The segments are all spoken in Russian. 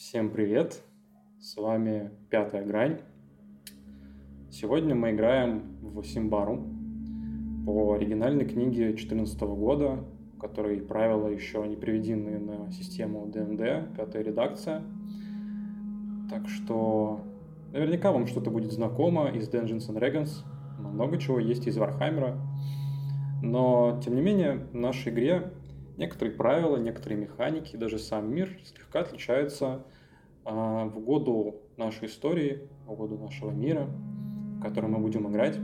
Всем привет! С вами Пятая Грань. Сегодня мы играем в Symbaroum по оригинальной книге 2014 года, которой правила еще не приведены на систему ДНД, пятая редакция. Так что наверняка вам что-то будет знакомо из Dungeons and Dragons, много чего есть из Warhammer'а. Но, тем не менее, в нашей игре некоторые правила, некоторые механики, даже сам мир слегка отличаются а, в году нашей истории, в году нашего мира, в котором мы будем играть.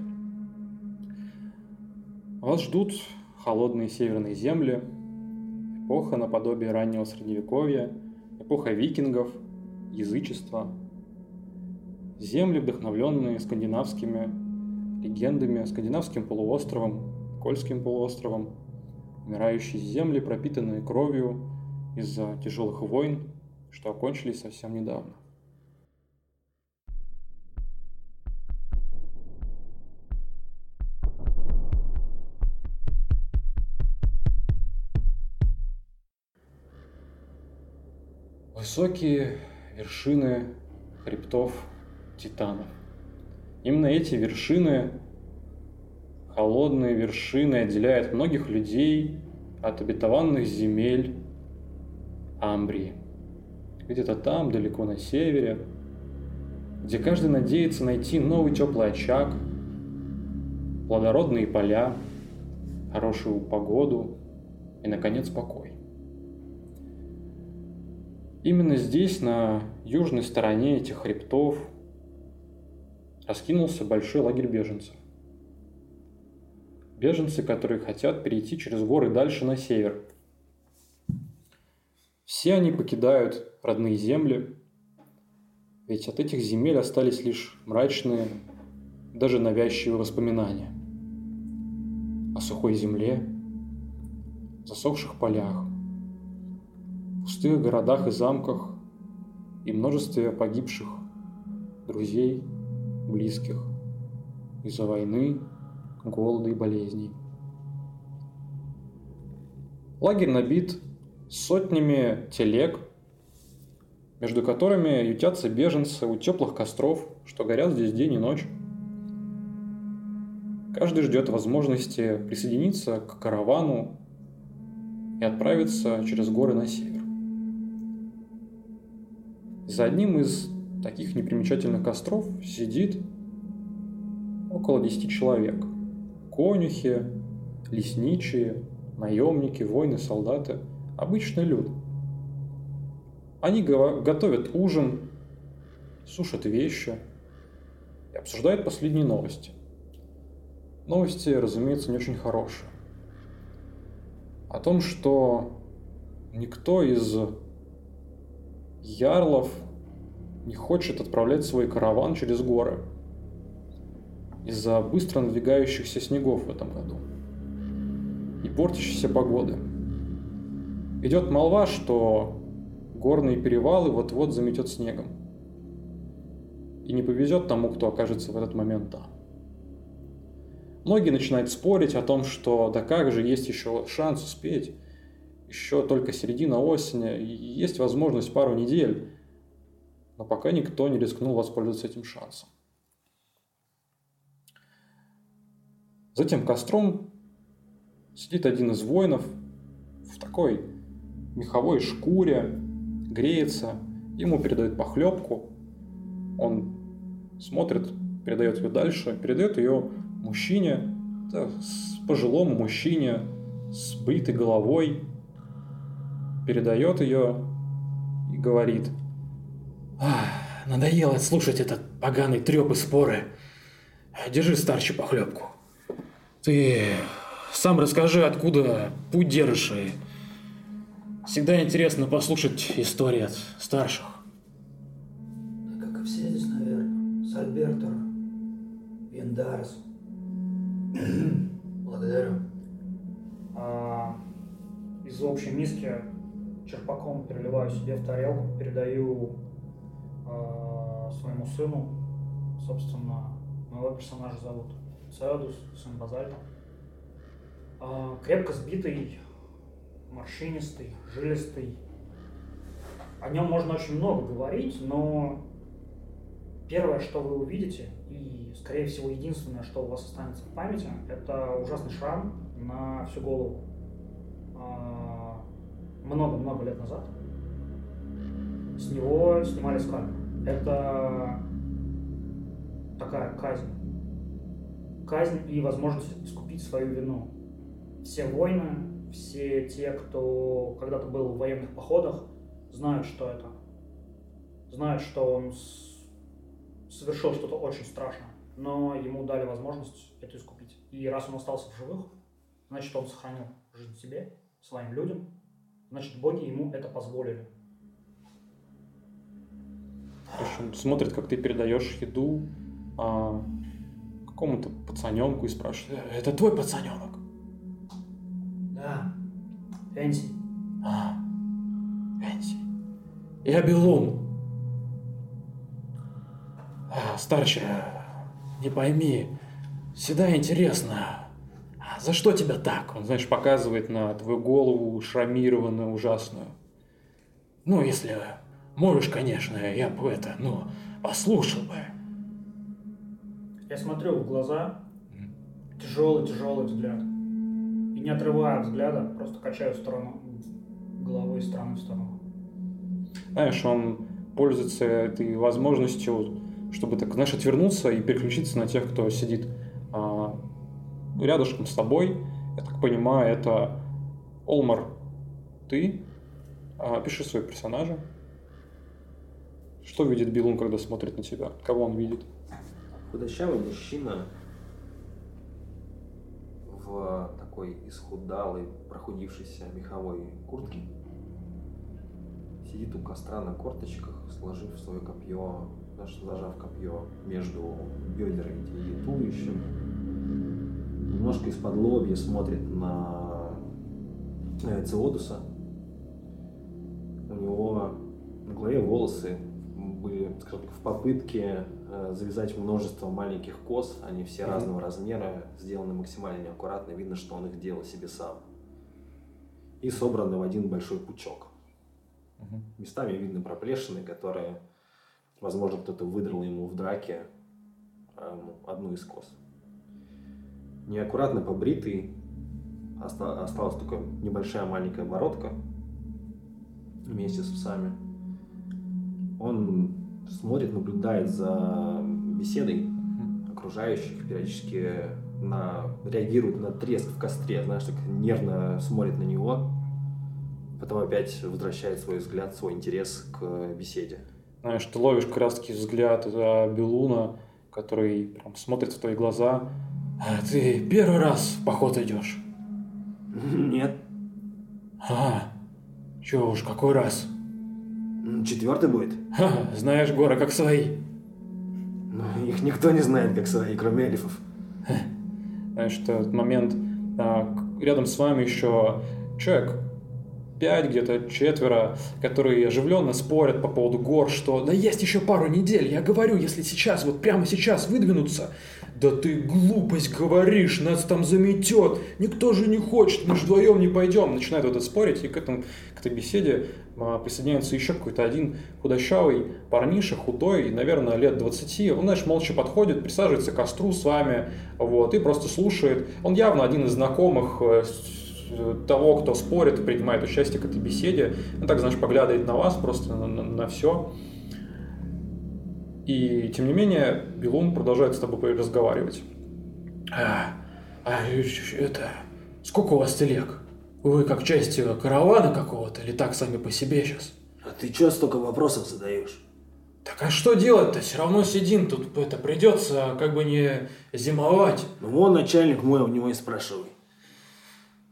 Вас ждут холодные северные земли, эпоха наподобие раннего средневековья, эпоха викингов, язычества, земли, вдохновленные скандинавскими легендами, скандинавским полуостровом, Кольским полуостровом, умирающие земли, пропитанные кровью из-за тяжелых войн, что окончились совсем недавно. Высокие вершины хребтов титанов. Именно эти вершины, холодные вершины, отделяют многих людей от обетованных земель Амбрии – где-то там, далеко на севере, где каждый надеется найти новый теплый очаг, плодородные поля, хорошую погоду и, наконец, покой. Именно здесь, на южной стороне этих хребтов, раскинулся большой лагерь беженцев. Беженцы, которые хотят перейти через горы дальше на север. Все они покидают родные земли, ведь от этих земель остались лишь мрачные, даже навязчивые воспоминания о сухой земле, засохших полях, пустых городах и замках и множестве погибших друзей, близких из-за войны, голода и болезней. Лагерь набит сотнями телег между которыми ютятся беженцы у теплых костров, что горят здесь день и ночь. Каждый ждет возможности присоединиться к каравану и отправиться через горы на север. За одним из таких непримечательных костров сидит около 10 человек. Конюхи, лесничие, наемники, воины, солдаты, обычный люд – они готовят ужин, сушат вещи и обсуждают последние новости. Новости, разумеется, не очень хорошие. О том, что никто из ярлов не хочет отправлять свой караван через горы из-за быстро надвигающихся снегов в этом году и портящейся погоды. Идет молва, что горные перевалы вот-вот заметет снегом. И не повезет тому, кто окажется в этот момент там. Многие начинают спорить о том, что да как же, есть еще шанс успеть, еще только середина осени, есть возможность пару недель, но пока никто не рискнул воспользоваться этим шансом. Затем костром сидит один из воинов в такой меховой шкуре, греется, ему передают похлебку, он смотрит, передает ее дальше, передает ее мужчине, да, пожилому мужчине с бритой головой, передает ее и говорит, надоело слушать этот поганый треп и споры. Держи старче похлебку. Ты сам расскажи, откуда путь держишь и Всегда интересно послушать истории от старших. Да как и все здесь, наверное. С Альберто, Вендарс. Благодарю. А, из общей миски черпаком переливаю себе в тарелку, передаю а, своему сыну. Собственно, моего персонажа зовут Цеодус, сын Базальта. А, крепко сбитый морщинистый, жилистый, о нем можно очень много говорить, но первое, что вы увидите, и, скорее всего, единственное, что у вас останется в памяти, это ужасный шрам на всю голову. А, много-много лет назад с него снимали скальп. Это такая казнь. Казнь и возможность искупить свою вину. Все войны, все те, кто когда-то был в военных походах, знают, что это. Знают, что он совершил что-то очень страшное, но ему дали возможность это искупить. И раз он остался в живых, значит, он сохранил жизнь себе, своим людям, значит, боги ему это позволили. Он смотрит, как ты передаешь еду а, какому-то пацаненку и спрашивает, «Э, это твой пацаненок? Да, Фэнси. А, Энси. Я Белун. А, старче, не пойми, всегда интересно, а за что тебя так? Он, знаешь, показывает на твою голову шрамированную, ужасную. Ну, если можешь, конечно, я бы это, ну, послушал бы. Я смотрю в глаза, тяжелый-тяжелый взгляд. И не отрывая взгляда, просто качаю сторону, головой из стороны в сторону. Знаешь, он пользуется этой возможностью, чтобы так, знаешь, отвернуться и переключиться на тех, кто сидит а, рядышком с тобой. Я так понимаю, это Олмар, ты. А, пиши свои персонажа. Что видит Билун, когда смотрит на тебя? Кого он видит? Худощавый мужчина в такой исхудалой, прохудившейся меховой куртке сидит у костра на корточках, сложив свое копье, знаешь, зажав копье между бедер и туловищем. Немножко из-под лобья смотрит на э, Цеодуса. У него на голове волосы были, скажем так, в попытке завязать множество маленьких кос, они все Мгм. разного размера, сделаны максимально неаккуратно, видно, что он их делал себе сам. И собраны в один большой пучок. Мгм. Местами видны проплешины, которые, возможно, кто-то выдрал ему в драке э, ну, одну из кос. Неаккуратно побритый, оста- осталась только небольшая маленькая бородка вместе с усами. Он смотрит, наблюдает за беседой окружающих, периодически на, реагирует на треск в костре, знаешь, так нервно смотрит на него, потом опять возвращает свой взгляд, свой интерес к беседе. Знаешь, ты ловишь таки взгляд э, Белуна, который прям смотрит в твои глаза. А ты первый раз в поход идешь? Нет, А, чё уж, какой раз? Четвертый будет. Ха, знаешь горы как свои. Но их никто не знает, как свои, кроме эльфов. Знаешь, этот момент а, рядом с вами еще человек пять, где-то четверо, которые оживленно спорят по поводу гор, что Да есть еще пару недель, я говорю, если сейчас, вот прямо сейчас выдвинуться. Да ты глупость говоришь, нас там заметет. Никто же не хочет, мы же вдвоем не пойдем. начинают вот это спорить, и к, этому, к этой беседе а, присоединяется еще какой-то один худощавый парниша, худой, наверное, лет 20. Он, знаешь, молча подходит, присаживается к костру с вами, вот, и просто слушает. Он явно один из знакомых э, э, того, кто спорит и принимает участие к этой беседе. Он так, знаешь, поглядывает на вас, просто на, все. И, тем не менее, Белун продолжает с тобой разговаривать. А, а это... Сколько у вас телег? Вы как часть каравана какого-то или так сами по себе сейчас? А ты чё столько вопросов задаешь? Так а что делать-то? Все равно сидим тут, это придется как бы не зимовать. Ну вон начальник мой, у него и спрашивай.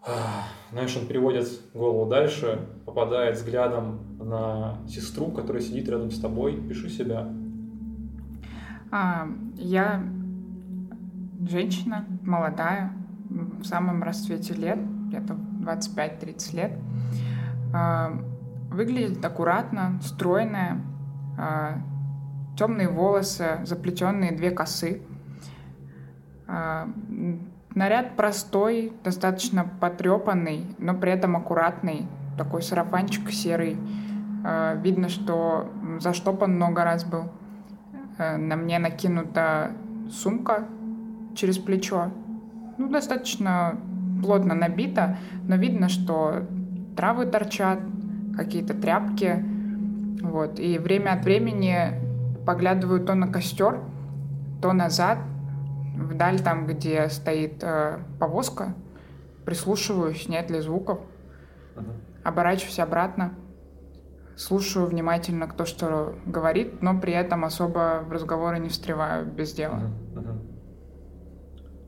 А, Знаешь, он переводит голову дальше, попадает взглядом на сестру, которая сидит рядом с тобой. Пиши себя. А, я женщина, молодая, в самом расцвете лет, где-то 25-30 лет. А, Выглядит аккуратно, стройная, а, темные волосы, заплетенные две косы. Наряд простой, достаточно потрепанный, но при этом аккуратный. Такой сарафанчик серый, видно, что заштопан много раз был. Э, на мне накинута сумка через плечо. Ну, достаточно плотно набита, но видно, что травы торчат, какие-то тряпки. Вот. И время от времени поглядываю то на костер, то назад, вдаль там, где стоит э, повозка, прислушиваюсь, нет ли звуков, оборачиваюсь обратно, слушаю внимательно, кто что говорит, но при этом особо в разговоры не встреваю без дела.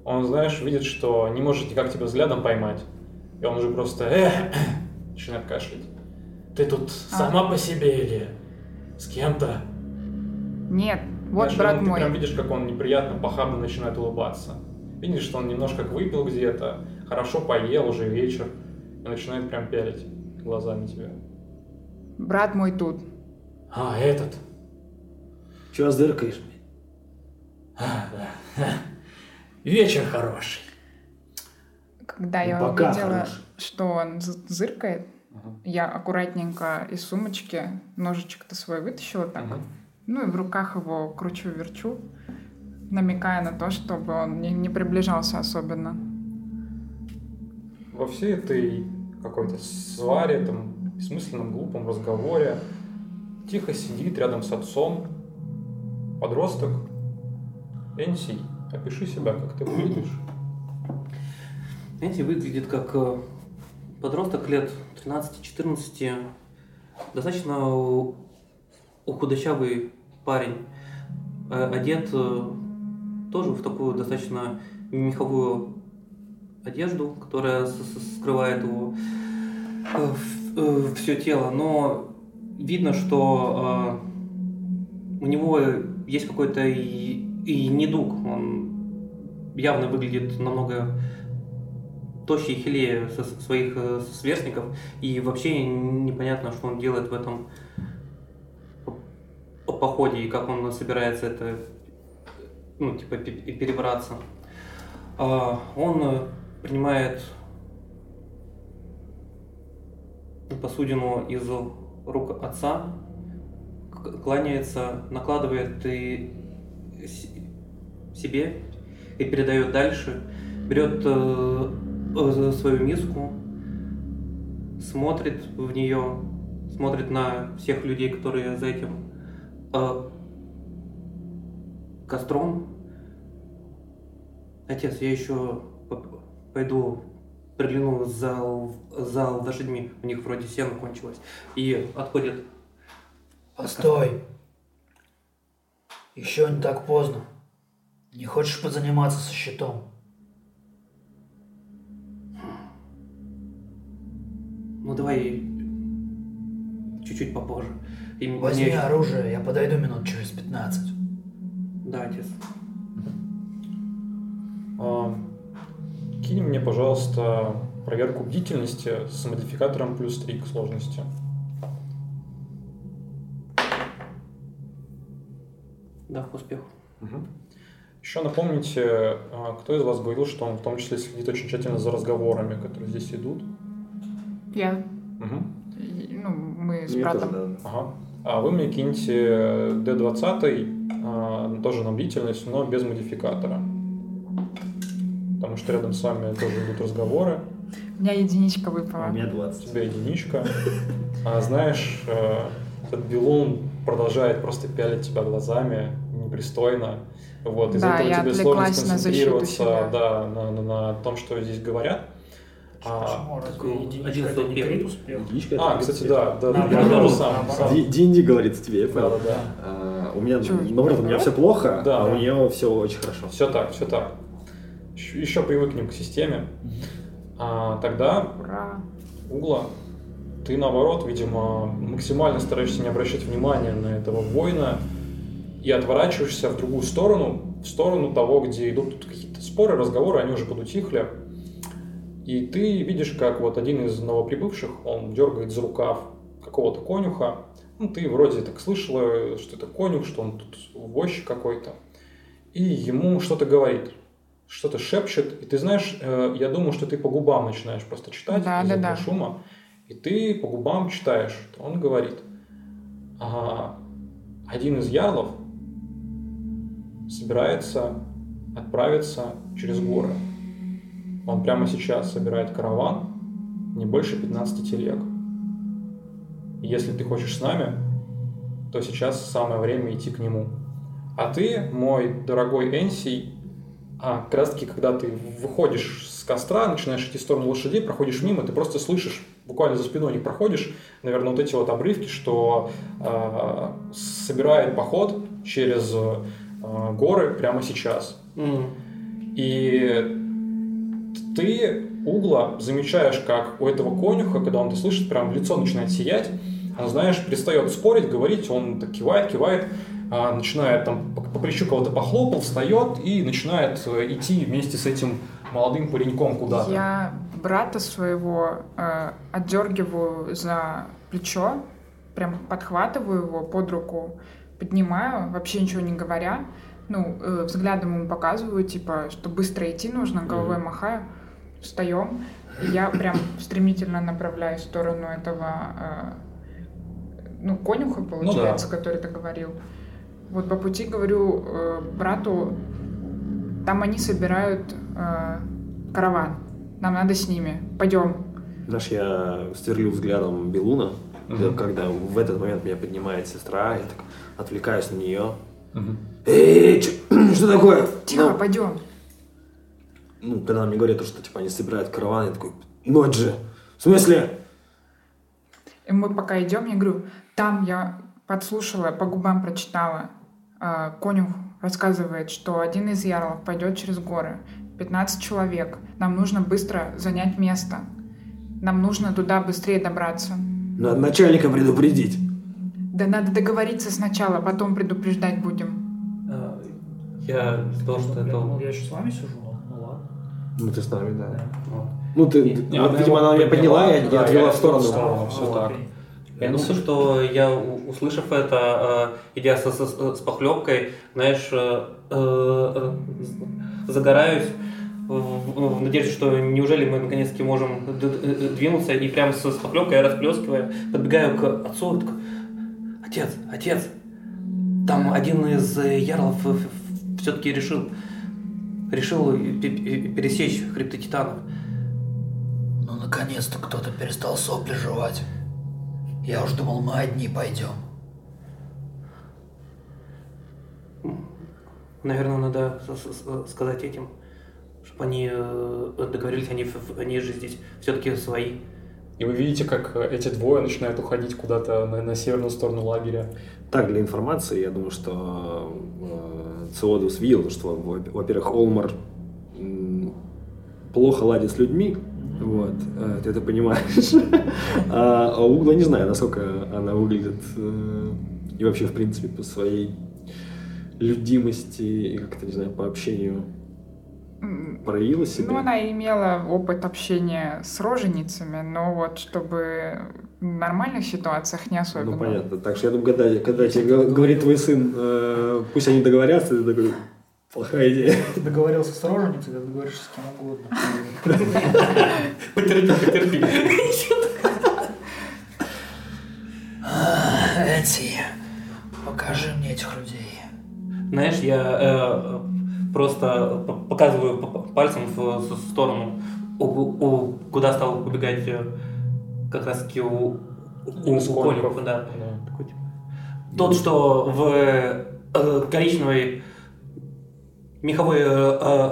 Он, знаешь, видит, что не может никак тебя взглядом поймать. И он уже просто э, начинает кашлять. Ты тут А. сама по себе или с кем-то? Нет, вот Знаешь, брат он- мой. Ты прям видишь, как он неприятно, похабно начинает улыбаться. Видишь, что он немножко выпил где-то, хорошо поел, уже вечер, и начинает прям пялить глазами тебя. Брат мой тут. А, этот. Чего зыркаешь? А, да. Вечер хороший. Когда я Ну, пока увидела, хороший. что он зыркает, я аккуратненько из сумочки ножичек-то свой вытащила так вот. Ну и в руках его кручу-верчу, намекая на то, чтобы он не, не приближался особенно. Во всей этой какой-то сваре, там, бессмысленном, глупом разговоре тихо сидит рядом с отцом подросток Энси. Опиши себя, как ты выглядишь. Знаете, выглядит как э, подросток лет 13-14, достаточно худощавый парень, э, одет э, тоже в такую достаточно меховую одежду, которая скрывает его все тело, но видно, что э, у него есть какой-то и, и недуг, он явно выглядит намного тоще и хилее со- своих э, сверстников, и вообще непонятно, что он делает в этом по- походе, и как он собирается это, ну, типа, пе- пе- перебраться. А, Он э, принимает посудину из рук отца, кланяется, накладывает и себе и передает дальше, берет э, э, свою миску, смотрит в нее, смотрит на всех людей, которые за этим э, костром. Отец, я еще пойду в зал, зал лошадьми, у них вроде сено кончилось, и отходит. Постой. Еще не так поздно. Не хочешь позаниматься со щитом? Ну давай чуть-чуть попозже. И мне Возьми еще- оружие, я подойду минут через 15. Да, отец. А, Кинь мне, пожалуйста, проверку бдительности с модификатором плюс 3 к сложности. Да, к успеху. Еще напомните, а, кто из вас говорил, что он в том числе следит очень тщательно за разговорами, которые здесь идут. Я, и, ну, мы с Мне братом. тоже, да. Ага. А вы мне киньте D20, а, тоже на бдительность, но без модификатора. Что рядом с вами тоже идут разговоры. У меня единичка А выпала. у меня У 20. тебя единичка. А знаешь, э, этот Белун продолжает просто пялить тебя глазами непристойно. Вот, из-за Да, этого тебе сложно на сконцентрироваться себя. да, на, на- на том, что здесь говорят. А, Почему? Разве такой единичка один это не успех. крит успех? Единичка а, кстати, успех. да, да, да, тоже сам. сам. Динди говорит тебе, я Да, понял. да, да. А, у меня, наоборот, у меня все плохо, Да, а да. у нее все очень хорошо. Все так, все так. Еще, привыкнем к системе. А, тогда Ура! Угла, ты наоборот, видимо, максимально стараешься не обращать внимания на этого воина и отворачиваешься в другую сторону, в сторону того, где идут тут какие-то споры, разговоры, они уже подутихли. И ты видишь, как вот один из новоприбывших, он дергает за рукав какого-то конюха. Ну, ты вроде так слышала, что это конюх, что он тут возчик какой-то. И ему что-то говорит, что-то шепчет. И ты знаешь, э, я думаю, что ты по губам начинаешь просто читать Да, из-за да, да. шума. И ты по губам читаешь, он говорит. а, один из ярлов собирается отправиться через горы. Он прямо сейчас собирает караван, не больше 15 телег. И если ты хочешь с нами, то сейчас самое время идти к нему. А ты, мой дорогой Энси, а, как раз таки, когда ты выходишь с костра, начинаешь идти в сторону лошадей, проходишь мимо, ты просто слышишь, буквально за спиной них проходишь, наверное, вот эти вот обрывки, что э, собирает поход через э, горы прямо сейчас. М. И ты, Угла, замечаешь, как у этого конюха, когда он это слышит, прям лицо начинает сиять, он, знаешь, перестает спорить, говорить, он так кивает, кивает, а, начинает там по, плечу кого-то похлопал, встает и начинает э, идти вместе с этим молодым пареньком куда-то. Я брата своего э, отдергиваю за плечо, прям подхватываю его под руку, поднимаю, вообще ничего не говоря. Ну, э, взглядом ему показываю, типа, что быстро идти нужно, головой махаю, встаем. И я прям стремительно направляюсь в сторону этого, э, ну, конюха, получается, который ты говорил. Вот по пути говорю э, брату, там они собирают э, караван. Нам надо с ними. Пойдем. Знаешь, я сверлю взглядом Белуна, Мгм. когда в этот момент меня поднимает сестра, я так отвлекаюсь на нее. Мгм. Эй, чё- что такое? Тихо, Ну, пойдем. ну, когда она мне говорит, что типа они собирают караван, я такой, ночь же. В смысле? И мы пока идем, я говорю, там я подслушала, по губам прочитала. Э, конюх рассказывает, что один из ярлов пойдет через горы. 15 человек. Нам нужно быстро занять место. Нам нужно туда быстрее добраться. Надо начальника предупредить. Да надо договориться сначала, потом предупреждать будем. А, Я сказал, что это... думал, я еще с вами сижу. Ну ладно. Ну, ты с нами, да. Да. Ну, ты, Не, видимо, она меня подняла, я, подняла, я да, отвела я в сторону. в сторону. всё Вот, так. Я думаю, что я, услышав это, э, идя со- со- с похлебкой, знаешь, э, э, загораюсь в, надежде, что неужели мы наконец-таки можем двинуться, и прямо с, с похлебкой, расплескивая, подбегаю к отцу и такой, отец, отец, там один из ярлов все-таки решил, решил пе- пе- пересечь хребты титанов. Ну, наконец-то кто-то перестал сопли жевать. Я уж думал, мы одни пойдем. Наверное, надо сказать этим, чтобы они э, договорились, они, они же здесь все-таки свои. И вы видите, как э, эти двое начинают уходить куда-то на, на северную сторону лагеря. Так, для информации, я думаю, что э, Циодус видел, что, во- во-первых, Олмар плохо ладит с людьми, вот, э, ты это понимаешь. А, а Угла не знаю, насколько она выглядит э, и вообще, в принципе, по своей людимости и как-то, не знаю, по общению проявила себя. Ну, она имела опыт общения с роженицами, но вот чтобы в нормальных ситуациях не особенно. Ну, понятно. Так что я думаю, когда, когда тебе говорит твой сын, э, пусть они договорятся, ты такой, плохая идея. Ты договорился с роженицей, ты договоришься с кем угодно. Потерпи, потерпи. Энси, покажи мне этих людей. Знаешь, я э, просто показываю пальцем в с- сторону, у, у- куда стал убегать э, как раз таки у, у, у конюха, да. Да. Такой, типа, Тот, что в э, коричневой меховой э, э,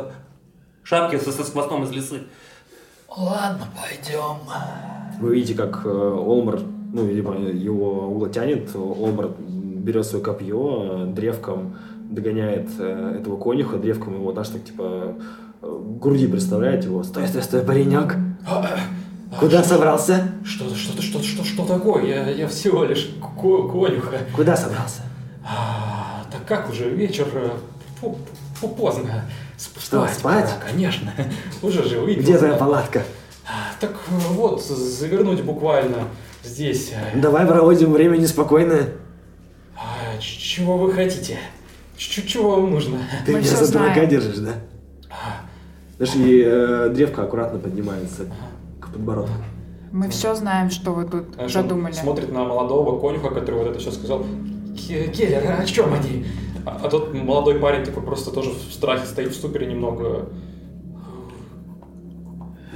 шапке со, со хвостом из лисы. Ладно, пойдем. Вы видите, как э, Олмар, ну, видимо, его угла тянет, Олмар берет свое копье, э, древком догоняет э, этого конюха, древком его, знаешь, так, типа, э, груди представляет его. Стой, стой, стой, паренек! Куда собрался? Что, что, что, что, что такое? Я, я всего лишь ко- конюха. Куда собрался? А, так как уже вечер? Поздно. Сп- Что, спать? пора, конечно. Уже же выпил. Где твоя палатка? А, Так э, вот, завернуть буквально здесь. э. Давай проводим время неспокойное. А, чего вы хотите? Чего вам нужно? Ты Мы меня за дурака держишь, да? А, Знаешь, и э, древко аккуратно поднимается к подбородку. Мы все знаем, что вы тут Знаешь, он задумали. смотрит на молодого конюха, который вот это все сказал. «Ке- Келлер, о чем они? А, а тот молодой парень такой просто тоже в страхе стоит в ступоре немного.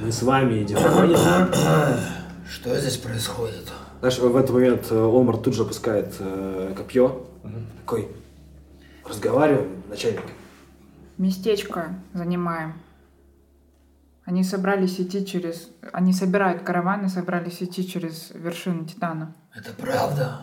Мы с вами идем. Что здесь происходит? Знаешь, в этот момент э, Олмар тут же опускает э, копье. Такой, разговариваем, начальник. Местечко занимаем. Они собрались идти через... Они собирают караван и собрались идти через вершину Титана. Это правда?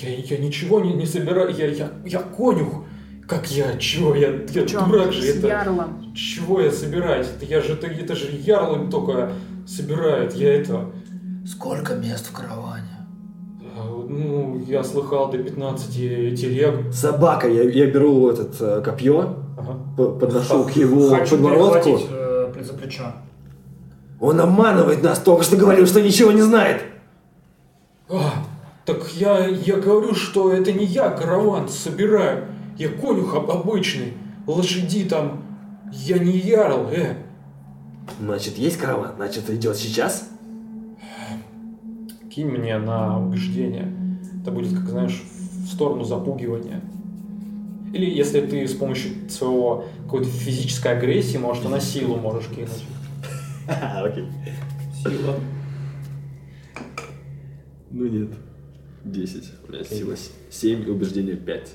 Я, я, я ничего не, не собираю, я, я, я конюх. Как я? Чего? Я, я Чё, дурак же. с Это, ярлом. чего я собираюсь? Это я же, это, это же ярлым только собирает. Я это... Сколько мест в караване? э, Ну, я слыхал до 15 телег. Собака, я, я беру этот э, копье, Ага. подношу к его подбородку. перехватить э, за плечо. Он обманывает нас, только что говорил, что ничего не знает. А, так я, я говорю, что это не я караван собираю. Я конюх об- обычный. Лошади там... Я не ярл, э. Значит, есть караван, значит, идет сейчас. Кинь мне на убеждение. Это будет, как знаешь, в сторону запугивания. Или если ты с помощью своего какой-то физической агрессии, может, на силу можешь кинуть. Окей. Сила. Ну нет. 10. У меня сила 7 и убеждение 5.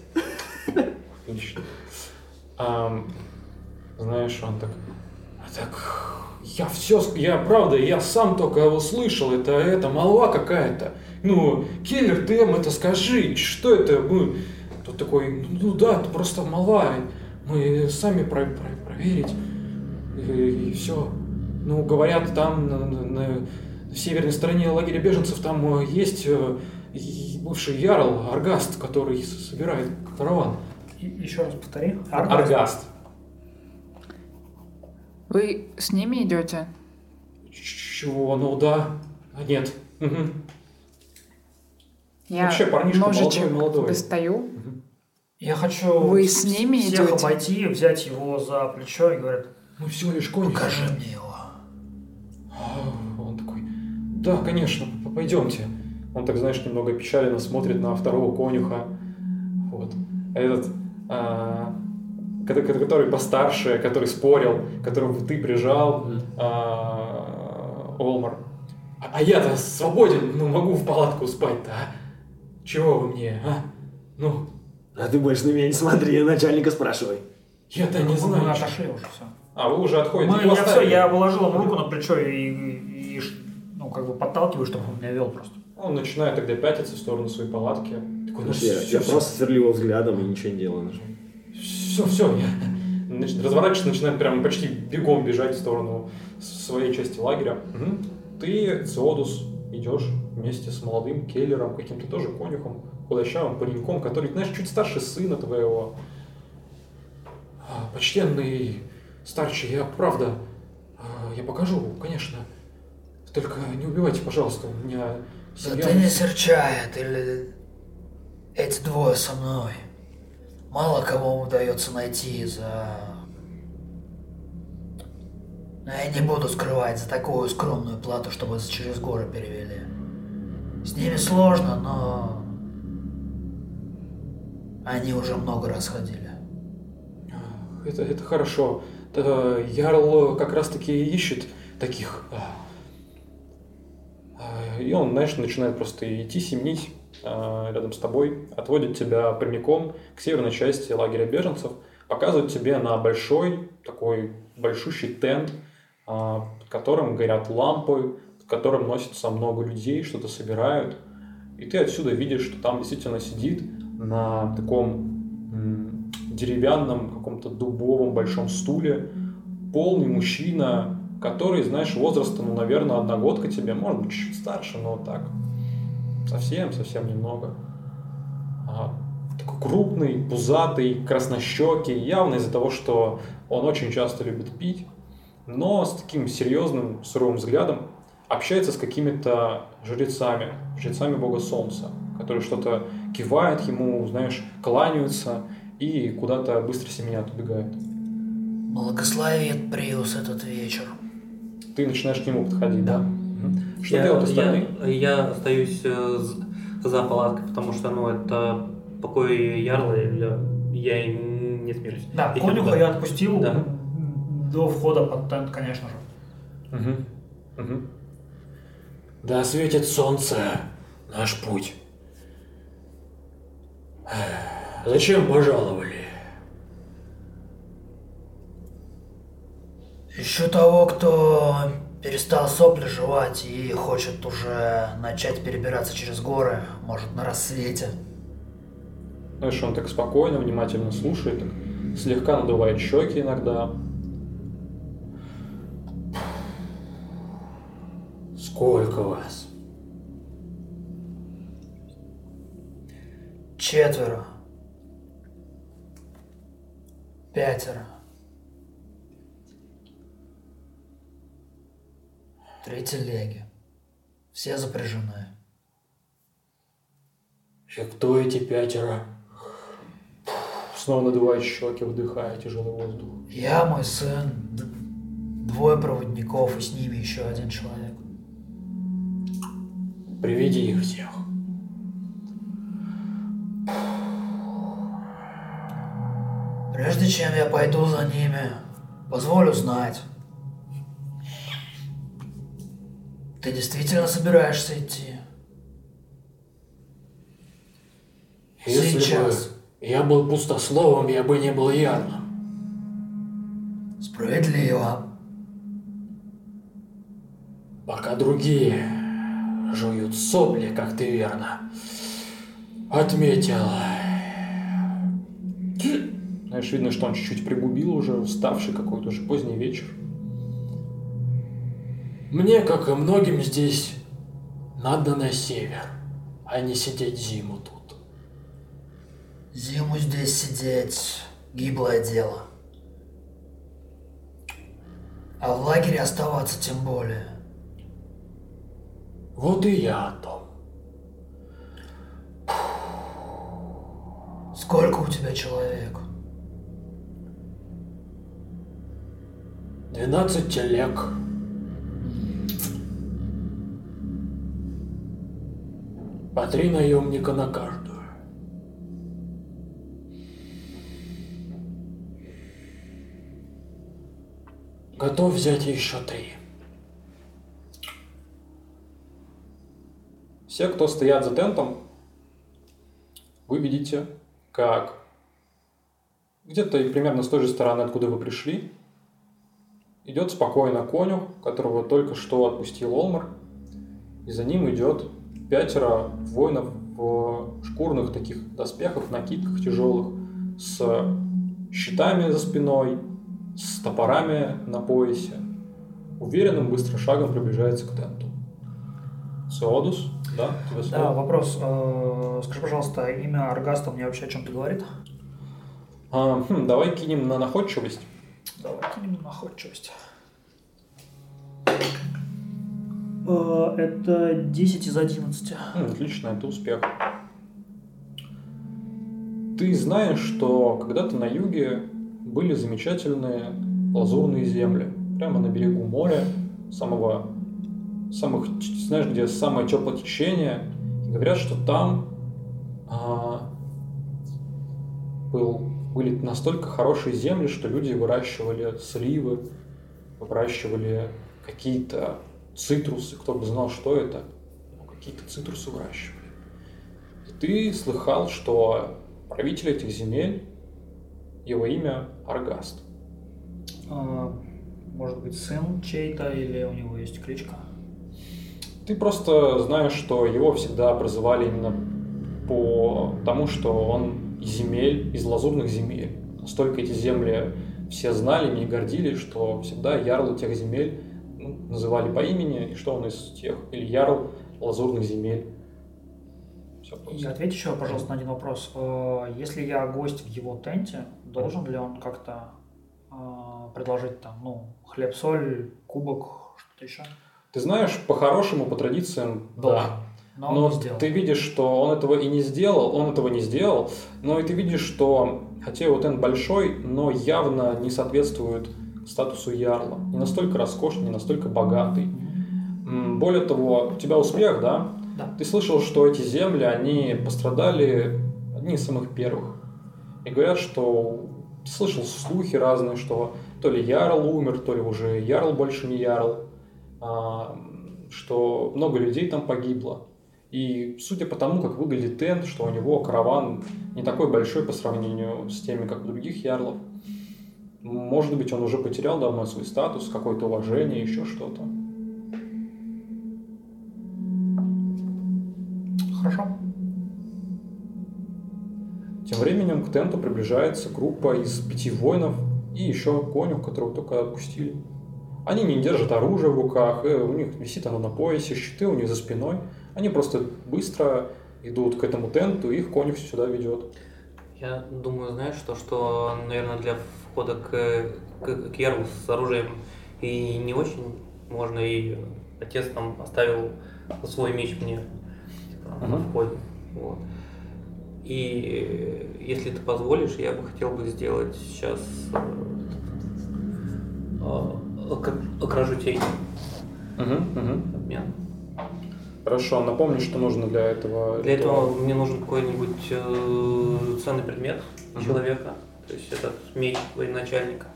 Отлично. Знаешь, он так... «А Так, я все, я правда, я сам только его слышал, это, это молва какая-то. Ну, Келлер, ты им это скажи, что это? Мы... Тут такой, ну да, это просто молва, мы сами про- про- проверить. И, все. Ну, говорят, там на, на- на северной стороне лагеря беженцев там э, есть э, и бывший ярл, Аргаст, который собирает караван. И- еще раз повтори. Аргаст. Вы с ними идете? Чего? Ну да. А нет. Мгм. Я Вообще, парнишка молодой, молодой. достаю. Я хочу Вы с ними всех идете? обойти, взять его за плечо и говорят, Мы всего лишь конюхи. Покажи мне его. А, Он такой, да, конечно, пойдемте. Он так, знаешь, немного печально смотрит на второго конюха. Вот. А Этот, а, ко- ко- который постарше, который спорил, которого ты прижал, а, Олмар. А, а я-то свободен, ну могу в палатку спать-то, а? Чего вы мне, а? Ну, А ты больше на меня не смотри, начальника спрашивай. я-то не «Мы знаю. отошли уже, все. А вы уже отходите. Мы, я, все, я положил ему руку на плечо и, и- и ну, как бы подталкиваю, чтобы он меня вел просто. Он начинает тогда пятиться в сторону своей палатки. Такой, ну я, все, я просто сверлю его взглядом и ничего не делаю. все, все, я Нач- разворачивается, начинает прям почти бегом бежать в сторону своей части лагеря. Мгм. Ты, Циодус, идешь вместе с молодым Келлером, каким-то тоже конюхом, худощавым пареньком, который, знаешь, чуть старше сына твоего. А, Почтенный старче, я правда, а, я покажу, конечно. Только не убивайте, пожалуйста, у меня семья. ты не серчает, или эти двое со мной. Мало кого удается найти за... Но я не буду скрывать за такую скромную плату, чтобы через горы перевели. С ними сложно, но... Они уже много раз ходили. Это, это хорошо. Да, Ярл как раз-таки ищет таких. А, а, И он, знаешь, начинает просто идти, семнить а, рядом с тобой, отводит тебя прямиком к северной части лагеря беженцев, показывает тебе на большой, такой большущий тент, под которым горят лампы, в котором носится много людей, что-то собирают. И ты отсюда видишь, что там действительно сидит на таком деревянном, каком-то дубовом большом стуле. Полный мужчина, который, знаешь, возраста, ну, наверное, одногодка тебе, может быть, чуть старше, но так, совсем, совсем немного. А, такой крупный, пузатый, краснощекий, явно из-за того, что он очень часто любит пить, но с таким серьезным, суровым взглядом общается с какими-то жрецами, жрецами бога солнца, которые что-то кивают ему, знаешь, кланяются и куда-то быстро семенят, убегают. Благословит Приус этот вечер. Ты начинаешь к нему подходить, да? Да. Что я, делают остальные? Я, я остаюсь э, за палаткой, потому что, ну, это покой Ярла, или я им не смирюсь. Да, конюха я отпустил Да. до входа под тент, конечно же. Мгм. Мгм. Да светит солнце наш путь. Зачем пожаловали? Ищу того, кто перестал сопли жевать и хочет уже начать перебираться через горы, может, на рассвете. Знаешь, он так спокойно, внимательно слушает, так слегка надувает щеки иногда. Сколько вас? Четверо. Пятеро. Три телеги. Все запряжены. И кто эти пятеро? Снова надувает щеки, вдыхая тяжелый воздух. Я, мой сын, двое проводников и с ними еще один человек. Приведи их всех. Прежде чем я пойду за ними, позволю знать. Ты действительно собираешься идти? Если Сейчас. бы я был пустословом, я бы не был ярным. Справедливо. Пока другие жуют сопли, как ты верно отметил. Знаешь, видно, что он чуть-чуть пригубил уже, уставший какой-то уже поздний вечер. Мне, как и многим здесь, надо на север, а не сидеть зиму тут. Зиму здесь сидеть – гиблое дело. А в лагере оставаться тем более. Вот и я о том. Сколько у тебя человек? 12 телег. По три наемника на каждую. Готов взять еще три. Все, кто стоят за тентом, вы видите, как где-то примерно с той же стороны, откуда вы пришли, идет спокойно конюх, которого только что отпустил Олмар, и за ним идет пятеро воинов в шкурных таких доспехах, накидках тяжелых, с щитами за спиной, с топорами на поясе. Уверенным быстро шагом приближается к тенту. Сеодус, да? Тебе слово? Да, вопрос. Э, Скажи, пожалуйста, имя Аргаста мне вообще о чем-то говорит? А, хм, давай кинем на находчивость. Давай кинем на находчивость. Э, Это 10 из 11. М, Отлично, это успех. Ты знаешь, что когда-то на юге были замечательные лазурные земли. Прямо на берегу моря, самого, самых, знаешь, где самое теплое течение. И говорят, что там а, был, были настолько хорошие земли, что люди выращивали сливы, выращивали какие-то цитрусы, кто бы знал, что это, но какие-то цитрусы выращивали. И ты слыхал, что правитель этих земель, его имя Аргаст. Э, Может быть, сын чей-то или у него есть кличка? Ты просто знаешь, что его всегда прозывали именно по тому, что он земель, из лазурных земель. Настолько эти земли все знали, и гордились, что всегда ярл тех земель ну, называли по имени, и что он из тех, или ярл лазурных земель. Все И ответь еще, пожалуйста, на один вопрос. Э, Если я гость в его тенте, должен ли он как-то э, предложить там, ну, хлеб, соль, кубок, что-то еще? Ты знаешь, по-хорошему, по традициям, да. Но он Но не сделал. ты видишь, что он этого и не сделал, он этого не сделал, но и ты видишь, что хотя его тент большой, но явно не соответствует статусу ярла. Не настолько роскошный, не настолько богатый. Более того, у тебя успех, да? Да. Ты слышал, что эти земли, они пострадали одни из самых первых. И говорят, что ты слышал слухи разные, что то ли Ярл умер, то ли уже Ярл больше не Ярл, а, что много людей там погибло. И судя по тому, как выглядит Тент, что у него караван не такой большой по сравнению с теми, как у других Ярлов, может быть, он уже потерял давно свой статус, какое-то уважение, еще что-то. Хорошо. Тем временем к тенту приближается группа из пяти воинов и еще конюх, которого только отпустили. Они не держат оружие в руках, э, у них висит оно на поясе, щиты у них за спиной. Они просто быстро идут к этому тенту, и их конюх сюда ведет. Я думаю, знаешь, что, что наверное, для входа к, к, к Ярлу с оружием и не очень можно, и отец там оставил свой меч мне типа, на Мгм. входе. Вот. И если ты позволишь, я бы хотел бы сделать сейчас э, э, кражу тень обмен. Хорошо, напомни, что нужно для этого. Для этого мне нужен какой-нибудь э, ценный предмет Мгм. человека, то есть этот меч военачальника.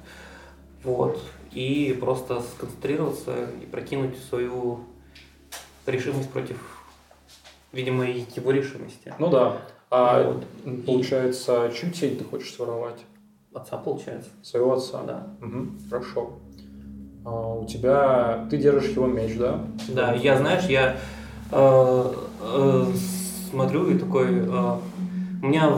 Вот. И просто сконцентрироваться и прокинуть свою решимость против, видимо, и его решимости. Ну да. А Вот. м, получается, чью тень ты хочешь своровать? Отца, получается. Своего отца? Да. Мгм, Хорошо. А, у тебя... Ты держишь его меч, да? Да, я, знаешь, я смотрю и такой, э, у меня,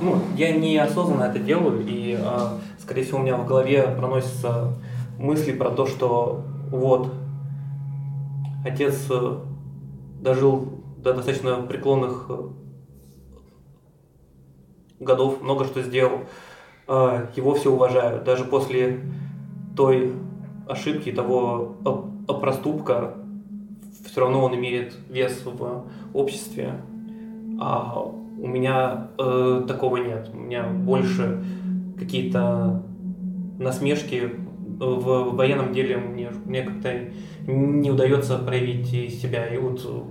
ну, я неосознанно это делаю, и, э, скорее всего, у меня в голове проносятся мысли про то, что вот, отец э, дожил до достаточно преклонных э, годов, много что сделал, Э, его все уважают, даже после той ошибки, того э, проступка, все равно он имеет вес в обществе. А у меня э, такого нет. У меня больше какие-то насмешки в военном деле мне, мне как-то не удается проявить из себя. И вот э,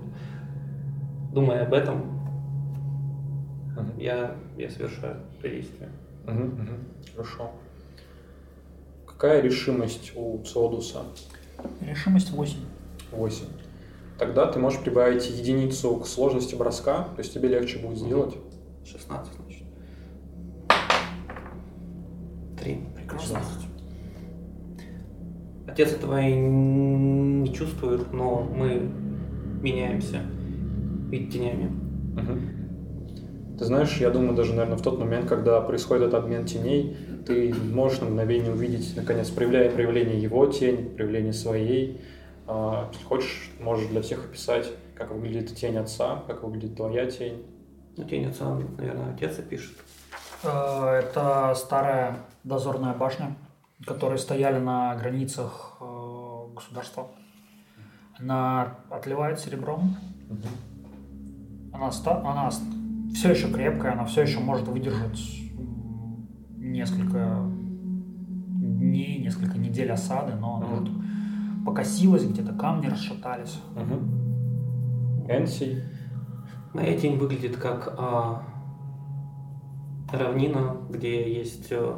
думая об этом, я, я совершаю это действие. Хорошо. Какая решимость у Псодуса? Решимость 8. 8. Тогда ты можешь прибавить единицу к сложности броска, то есть тебе легче будет сделать. 16, значит. Три. Прекрасно. Отец этого и не чувствует, но мы меняемся. Ведь тенями. Мгм. Ты знаешь, я думаю, даже, наверное, в тот момент, когда происходит этот обмен теней, ты можешь на мгновение увидеть, наконец, проявляя проявление его тени, проявление своей. А, Если хочешь, можешь для всех описать, как выглядит тень отца, как выглядит твоя тень. Ну, тень отца, наверное, отец и пишет. Э, Это старая дозорная башня, которые стояли на границах э, государства. Она отливает серебром. Она, ста- она все еще крепкая, она все еще может выдержать несколько дней, несколько недель осады, но она Мгм. вот покосилась, где-то камни расшатались. Энси. Моя тень выглядит как а, равнина, где есть э,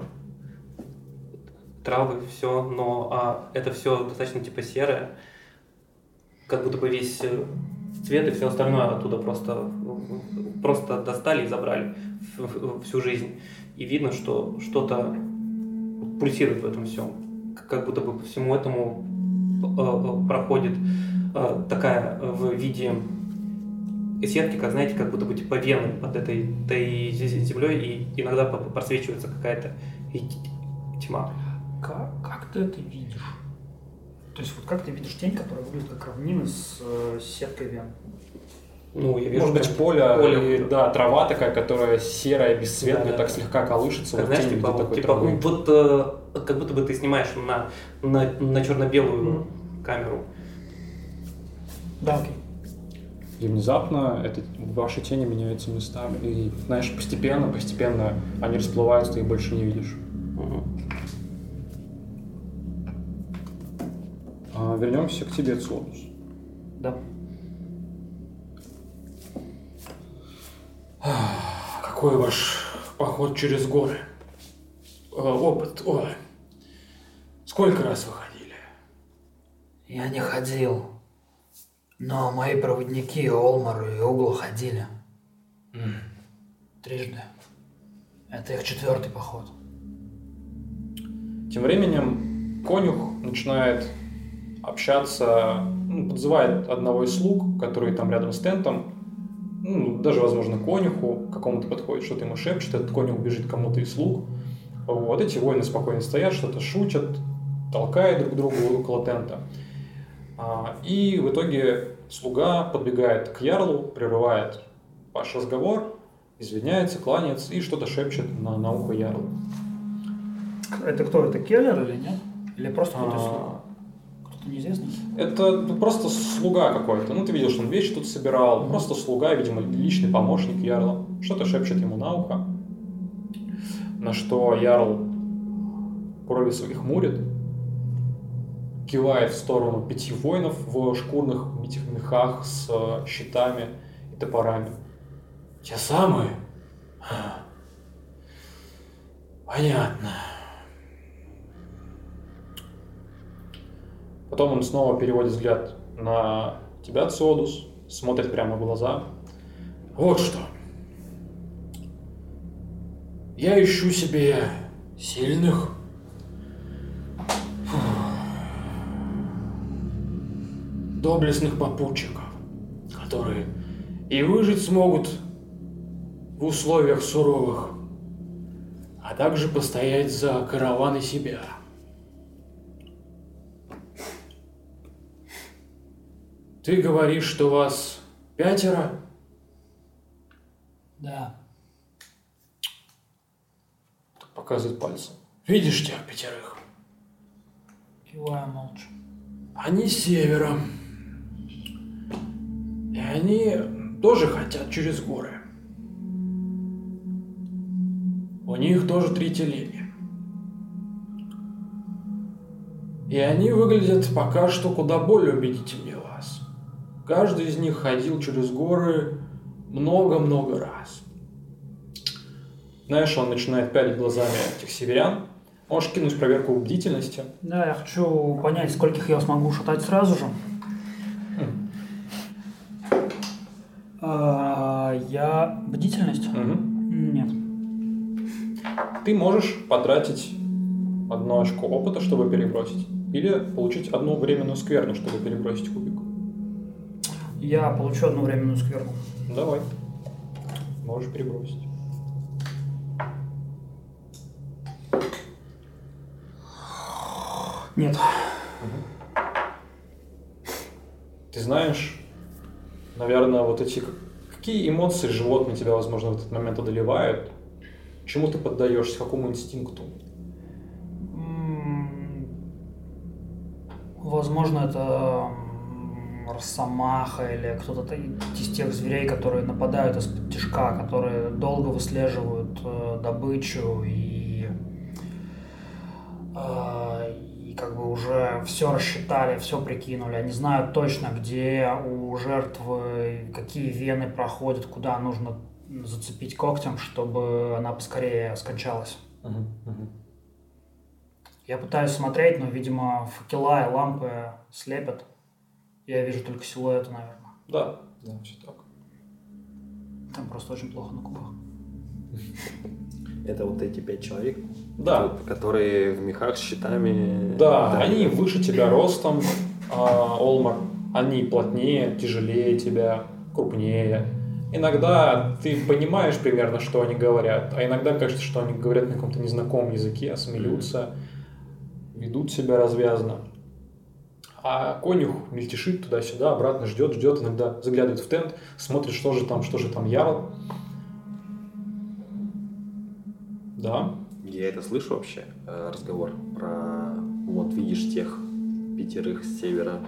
травы, все, но а, это все достаточно типа серое, как будто бы весь э, цвет и все остальное оттуда просто, просто достали и забрали всю жизнь. И видно, что что-то пульсирует в этом всем. Как будто бы по всему этому проходит э, такая э, в виде сетки, как знаете, как будто бы типа вены под этой, этой землей, и иногда просвечивается какая-то тьма. Как, как ты это видишь? То есть вот как ты видишь тень, которая выглядит как равнина с э, сеткой вен? Ну, я вижу, Может быть, поле, поле. и, да, трава такая, которая серая, бесцветная, Да, да. так слегка колышется. Как, вот знаешь, типа, такой типа, травы. вот э, как будто бы ты снимаешь на, на, на черно-белую камеру. Да, окей. И внезапно это, ваши тени меняются местами. И, знаешь, постепенно, постепенно они расплываются, ты их больше не видишь. Мгм. А, вернемся к тебе, Цодус. Да. Какой ваш поход через горы? Э, опыт, ой. Сколько раз вы ходили? Я не ходил. Но мои проводники Олмар и Углу ходили. Трижды. Это их четвертый поход. Тем временем конюх начинает общаться, ну, подзывает одного из слуг, который там рядом с тентом, ну, даже, возможно, конюху какому-то подходит, что-то ему шепчет, этот конюх бежит кому-то из слуг. Вот эти воины спокойно стоят, что-то шутят, толкают друг друга около тента. А, И в итоге слуга подбегает к ярлу, прерывает ваш разговор, извиняется, кланяется и что-то шепчет на, на ухо ярлу. Это кто? Это Келлер или нет? Или просто кто-то из слуг? Кто-то неизвестный? Это ну, просто слуга какой-то. Ну, ты видел, что он вещи тут собирал. Просто слуга, видимо, личный помощник Ярла. Что-то шепчет ему на ухо. На что Ярл брови своих хмурит. Кивает в сторону пяти воинов в шкурных этих мехах с э, щитами и топорами. Те самые? Понятно. Потом он снова переводит взгляд на тебя, Циодус, смотрит прямо в глаза. Вот что. Я ищу себе сильных, доблестных попутчиков, которые и выжить смогут в условиях суровых, а также постоять за караван и себя. Ты говоришь, что вас пятеро? Да. Показывает пальцем. Видишь тех пятерых? Киваю молча. Они с севера. И они тоже хотят через горы. У них тоже три телеги. И они выглядят пока что куда более убедительнее. Каждый из них ходил через горы много-много раз. Знаешь, он начинает пялить глазами этих северян. Можешь кинуть проверку бдительности. Да, я хочу понять, скольких я смогу шатать сразу же. А, я... Бдительность? Нет. Ты можешь потратить одно очко опыта, чтобы перебросить. Или получить одну временную скверну, чтобы перебросить кубик. Я получу одну временную скверну. Давай. Можешь перебросить. Нет. Ты знаешь, наверное, вот эти... Какие эмоции животные тебя, возможно, в этот момент одолевают? Чему ты поддаешься? Какому инстинкту? Возможно, это росомаха или кто-то из тех зверей, которые нападают из-под тяжка, которые долго выслеживают э, добычу и, э, и как бы уже все рассчитали, все прикинули. Они знают точно, где у жертвы какие вены проходят, куда нужно зацепить когтем, чтобы она поскорее скончалась. Я пытаюсь смотреть, но, видимо, факела и лампы слепят. Я вижу только силуэты, наверное. Да, да, все так. Там просто очень плохо на кубах. Это вот эти пять человек, Да, которые в мехах с щитами. да, они выше тебя ростом, а, Олмар. Они плотнее, тяжелее тебя, крупнее. Иногда ты понимаешь примерно, что они говорят, а иногда кажется, что они говорят на каком-то незнакомом языке, смеются, ведут себя развязно. А конюх мельтешит туда-сюда, обратно ждет, ждет, иногда заглядывает в тент, смотрит, что же там, что же там ярл. Да, Я это слышу вообще, э, разговор про вот видишь тех пятерых с севера.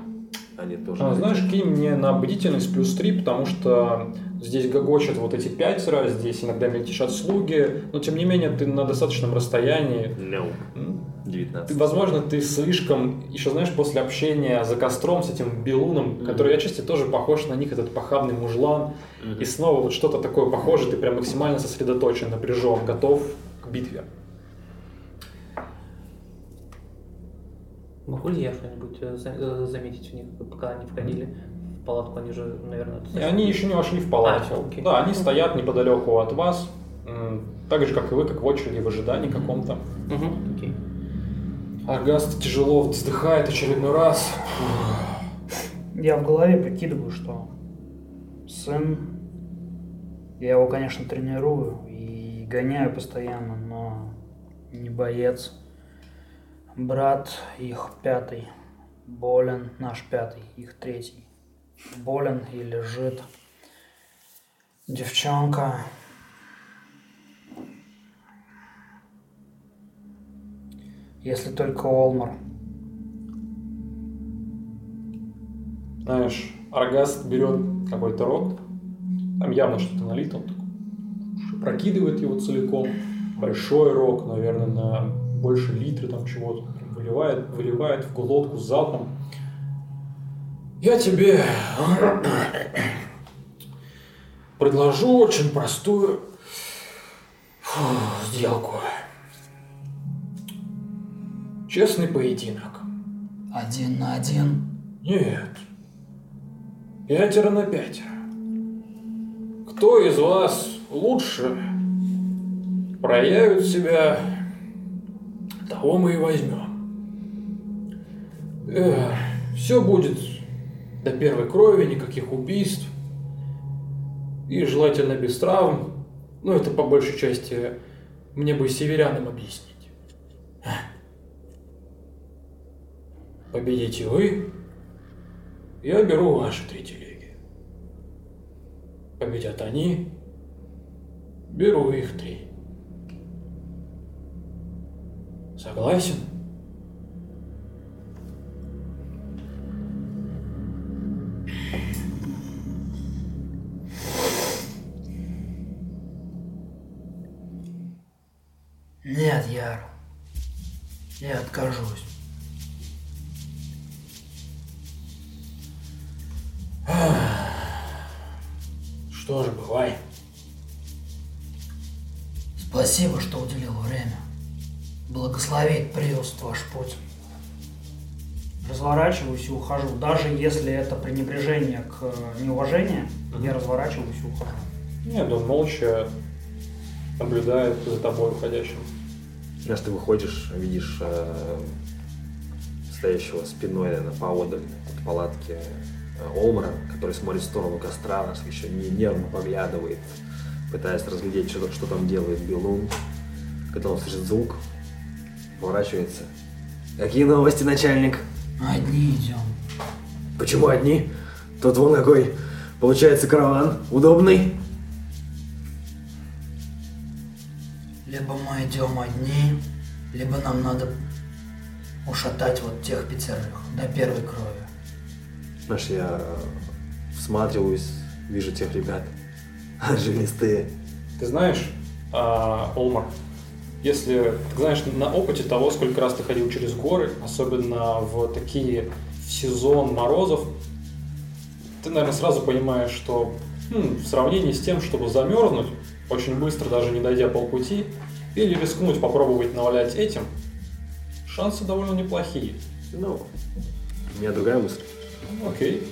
Они тоже. А, знаешь, кинь мне на бдительность плюс 3, потому что Здесь гогочат вот эти пятеро, здесь иногда мельтешат слуги, но тем не менее ты на достаточном расстоянии. No. М? 19. Ты, возможно, ты слишком, еще знаешь, после общения за костром с этим Белуном, который отчасти тоже похож на них, этот похабный мужлан, Мгм. и снова вот что-то такое похожее, ты прям максимально сосредоточен, напряжен, готов к битве. Могу ли я что-нибудь э, э, заметить у них, пока они входили в палатку? Они же, наверное, И они еще не вошли в палату. А, окей. Да, они стоят неподалеку от вас, так же, как и вы, как в очереди в ожидании каком-то. Мгм, окей. Аргаст тяжело вздыхает очередной раз. Я в голове прикидываю, что сын, я его, конечно, тренирую и гоняю постоянно, но не боец. Брат их пятый, болен, наш пятый, их третий. Болен и лежит. Девчонка. Если только Олмар. Знаешь, Аргаст берет какой-то рог, там явно что-то налито, он такой прокидывает его целиком. Большой рог, наверное, на больше литра там чего-то. Выливает, выливает в глотку залпом. Я тебе предложу очень простую фу, сделку. Честный поединок. Один на один. Нет. Пятеро на пятеро. Кто из вас лучше проявит себя, того мы и возьмем. все будет до первой крови, никаких убийств. И желательно без травм. Ну, это по большей части мне бы северянам объяснить. Победите вы, я беру ваши три телеги. Победят они, беру их три. Согласен? Ухожу. Даже если это пренебрежение к э, неуважению, я разворачиваюсь и ухожу. Нет, он молча наблюдает за тобой уходящим. Раз ты выходишь, видишь э, стоящего спиной наверное, поодаль от палатки э, Олмара, который смотрит в сторону костра, еще не нервно поглядывает, пытаясь разглядеть, что, что там делает Белун. Когда он слышит звук, поворачивается. Какие новости, начальник? Одни идем. Почему одни? Тут вон какой, получается, караван. Удобный. Либо мы идем одни, либо нам надо ушатать вот тех пятерых до первой крови. Знаешь, я всматриваюсь, вижу тех ребят. Жилистые. Ты знаешь, а, Олмар, если ты знаешь на опыте того, сколько раз ты ходил через горы, особенно в такие в сезон морозов, ты, наверное, сразу понимаешь, что хм, в сравнении с тем, чтобы замерзнуть очень быстро, даже не дойдя полпути, или рискнуть попробовать навалять этим, шансы довольно неплохие. Ну, у меня другая мысль. Ну, Окей.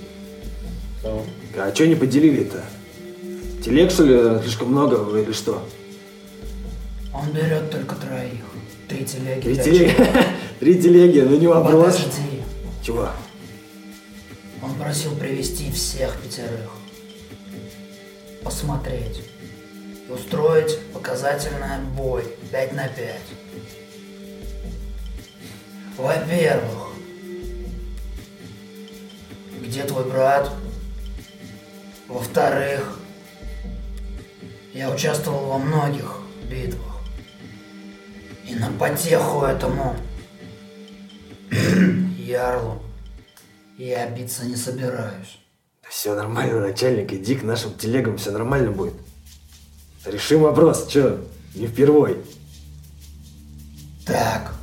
Да. А что не поделили-то? Телег, что ли, слишком много или что? Он берет только троих. Три телеги. Три телеги, три телеги, ну не вопрос. Подожди. Чего? Он просил привести всех пятерых. Посмотреть. И устроить показательный бой 5 на 5. Во-первых, где твой брат? Во-вторых, я участвовал во многих битвах. И на потеху этому Ярлу я биться не собираюсь. Да Все нормально, начальник, иди к нашим телегам, все нормально будет. Решим вопрос, че, не впервой. Так,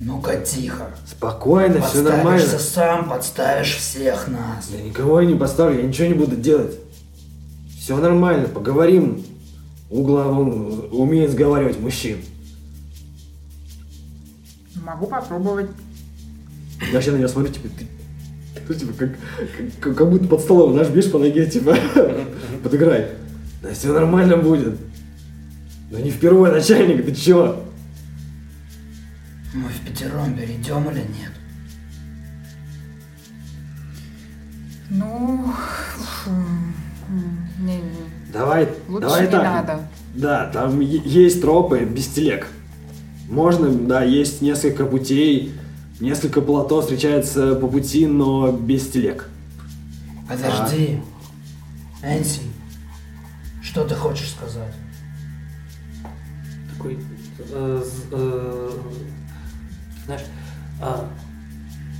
ну-ка тихо. Спокойно, все нормально. Подставишься сам, подставишь всех нас. Да никого я не поставлю, я ничего не буду делать. Все нормально, поговорим. Угла он умеет сговаривать мужчин. Могу попробовать. Я вообще на него смотрю, типа, ты, ну, типа, как, как, как будто под столом нажмешь по ноге, типа, подыграй. Да все нормально будет. Да не впервые, начальник, ты чего? Мы в пятером перейдем или нет? Ну, не, не. Давай, Лучше давай не так. надо. Да, там есть тропы без телег. Можно, да, есть несколько путей, несколько плато встречается по пути, но без телег. Подожди. Энси, что ты хочешь сказать? Такой, э, э, знаешь, а,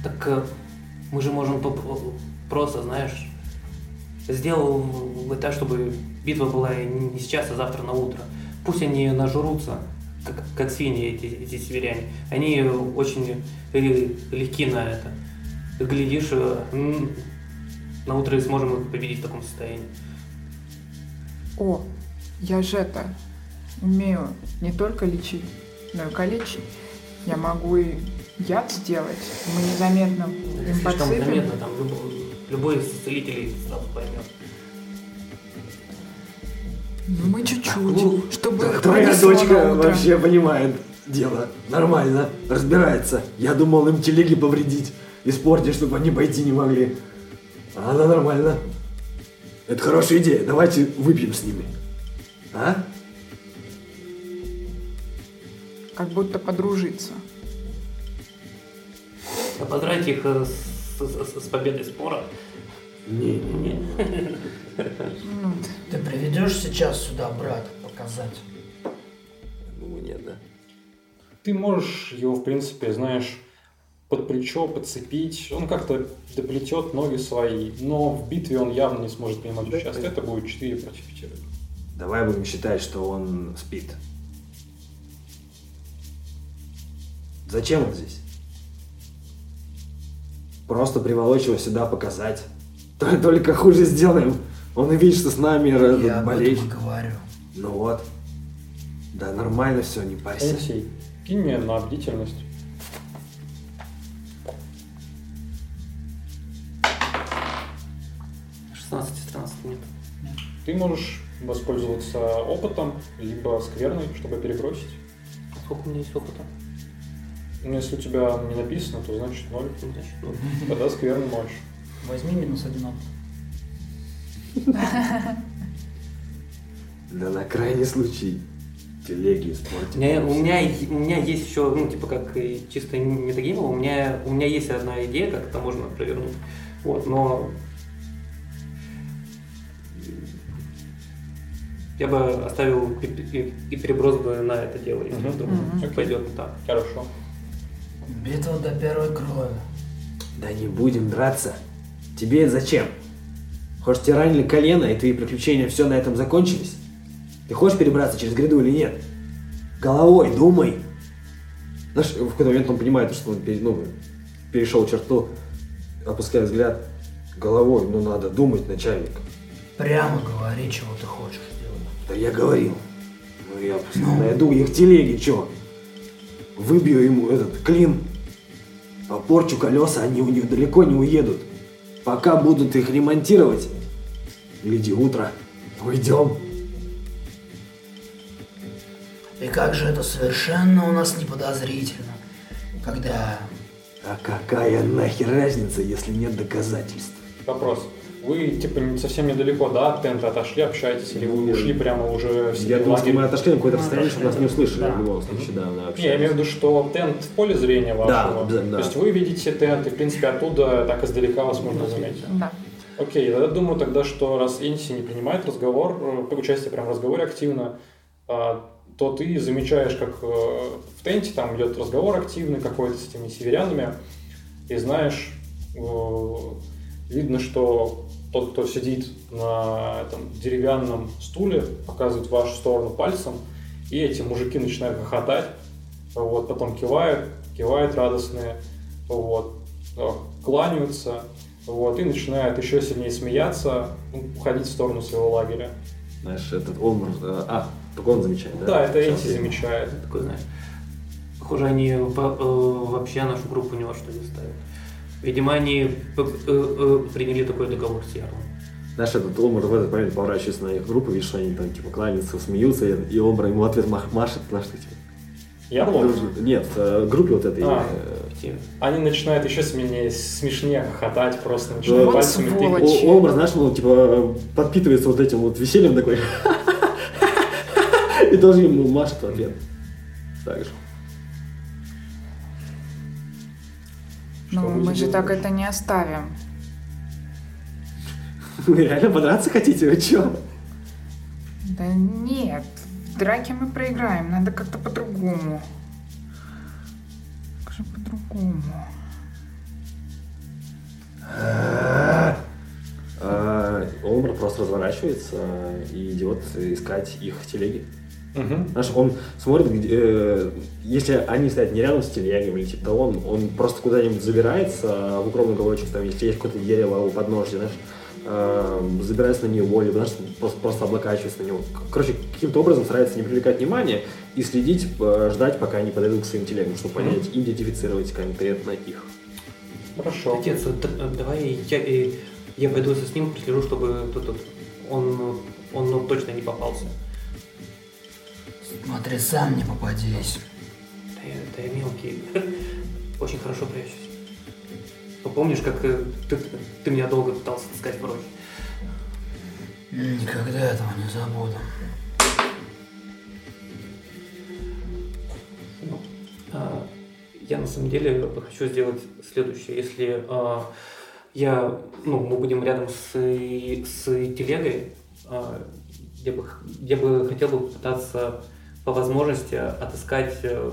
так э, мы же можем поп- просто, знаешь, сделал бы так, чтобы битва была не не сейчас, а завтра на утро. Пусть они нажрутся, как, как свиньи эти, эти северяне. Они очень легки на это. Глядишь, э, на утро и сможем их победить в таком состоянии. О, я же это умею не только лечить, но и калечить. Я могу и яд сделать. Мы незаметно им Слишком подсыпем. заметно, там любой, любой из целителей сразу поймет. Ну, мы чуть-чуть, Ну, чтобы их Твоя дочка вообще понимает дело. Нормально, разбирается. Я думал им телеги повредить, испортить, чтобы они пойти не могли. А она нормально. Это хорошая идея. Давайте выпьем с ними. А? Как будто подружиться. А поздравить их э, с, с- с победой спора. Не-не-не. Ты приведешь сейчас сюда брата показать? Думаю, нет, да. Ты можешь его, в принципе, знаешь, под плечо подцепить. Он как-то доплетет ноги свои, но в битве он явно не сможет принимать участие. Это будет 4 против 5. Давай будем считать, что он спит. Зачем он здесь? Просто приволочь его сюда показать. То- Только хуже сделаем. Он увидит, что с нами Я об болеет. и говорю. Ну вот. Да нормально все, не парься. Алексей, кинь мне на бдительность. — 16 из 13 нет. Ты можешь воспользоваться опытом, либо скверной, чтобы перебросить. А Сколько у меня есть опыта? Ну, если у тебя не написано, то значит ноль. Значит, ну, Тогда скверный можешь. Возьми минус один опыт. Да на крайний случай. Телеги У испортить. меня, у, меня, у меня есть еще, ну, типа, как и чисто метагеймово, у меня, у меня есть одна идея, как это можно провернуть. Вот, но я бы оставил и, переброс бы на это дело, если Мгм. вдруг Мгм. пойдет не так. Хорошо. Битва до первой крови. Да не будем драться. Тебе зачем? Хочешь, тебе ранили колено, и твои приключения все на этом закончились? Ты хочешь перебраться через гряду или нет? Головой думай. Знаешь, в какой-то момент он понимает, что он ну, перешел черту, опуская взгляд. Головой, ну надо думать, начальник. Прямо говори, чего ты хочешь сделать. Да я говорил. Ну я просто найду их телеги, чё? Выбью ему этот клин, попорчу колеса, они у них далеко не уедут. Пока будут их ремонтировать, гляди, утро, уйдем. И как же это совершенно у нас не подозрительно, когда... А какая нахер разница, если нет доказательств? Вопрос. Вы, типа, не- совсем недалеко, да, от тента отошли, общаетесь, или вы Нет. ушли прямо уже в Я думал, что мы отошли на какое-то расстояние, чтобы нас не услышали да. в любом случае, да, мы Не, я имею в виду, что тент в поле зрения вашего. обязательно, да. То есть вы видите тент, и, в принципе, оттуда так издалека вас можно заметить. Да. Окей, я думаю тогда, что раз Энси не принимает разговор, э, участие прям в разговоре активно, а, то ты замечаешь, как э, в тенте там идет разговор активный какой-то с этими северянами, и знаешь, э, видно, что тот, кто сидит на этом деревянном стуле, показывает в вашу сторону пальцем, и эти мужики начинают хохотать, вот, потом кивают, кивают радостные, вот, э, кланяются, вот, и начинают еще сильнее смеяться, ну, уходить в сторону своего лагеря. Знаешь, этот Олмар... э, А, только он замечает, да? Да, это окей. замечает. Такой, знаешь. Похоже, они э, вообще нашу группу ни во что не ставят. Видимо, они э, э, приняли такой договор с Ярлом. Знаешь, этот Олмар в этот момент поворачивается на их группу, видишь, они там типа кланяются, смеются, и, и Олмар ему ответ мах- машет, знаешь, что, типа, дружи- Нет, э, группе вот этой. А. Они начинают еще смешнее, смешнее хохотать, просто начинают Вот пальцами тыкать. О- Олмар, знаешь, ну, типа, подпитывается вот этим вот весельем такой. И тоже ему машет в ответ. Так же. Ну, вы мы же так это не оставим. Вы реально подраться хотите? Вы чё? Да нет, в драке мы проиграем, надо как-то по-другому. Как же по-другому? А, Олмар просто разворачивается и идет искать их телеги. Мгм. Знаешь, он смотрит, где, э, если они стоят не рядом с телегами или типа того, он, он просто куда-нибудь забирается в укромный уголочек, там, если есть какое-то дерево у подножья, знаешь, э, забирается на него, либо, знаешь, просто, просто облокачивается на него. Короче, каким-то образом старается не привлекать внимание и следить, э, ждать, пока они подойдут к своим телегам, чтобы понять, идентифицировать конкретно их. Хорошо. Отец, вот, э, давай я, э, я пойду с ним, прослежу, чтобы тут, тут он, он ну, точно не попался. Смотри, сам не попадись. Да я, да я мелкий. Очень хорошо прячусь. Ну, Помнишь, как э, ты, ты меня долго пытался таскать прочь? Никогда этого не забуду. Ну, а, я на самом деле хочу сделать следующее. Если а, я, ну, мы будем рядом с, с телегой, а, я, бы, я бы хотел бы попытаться по возможности отыскать э,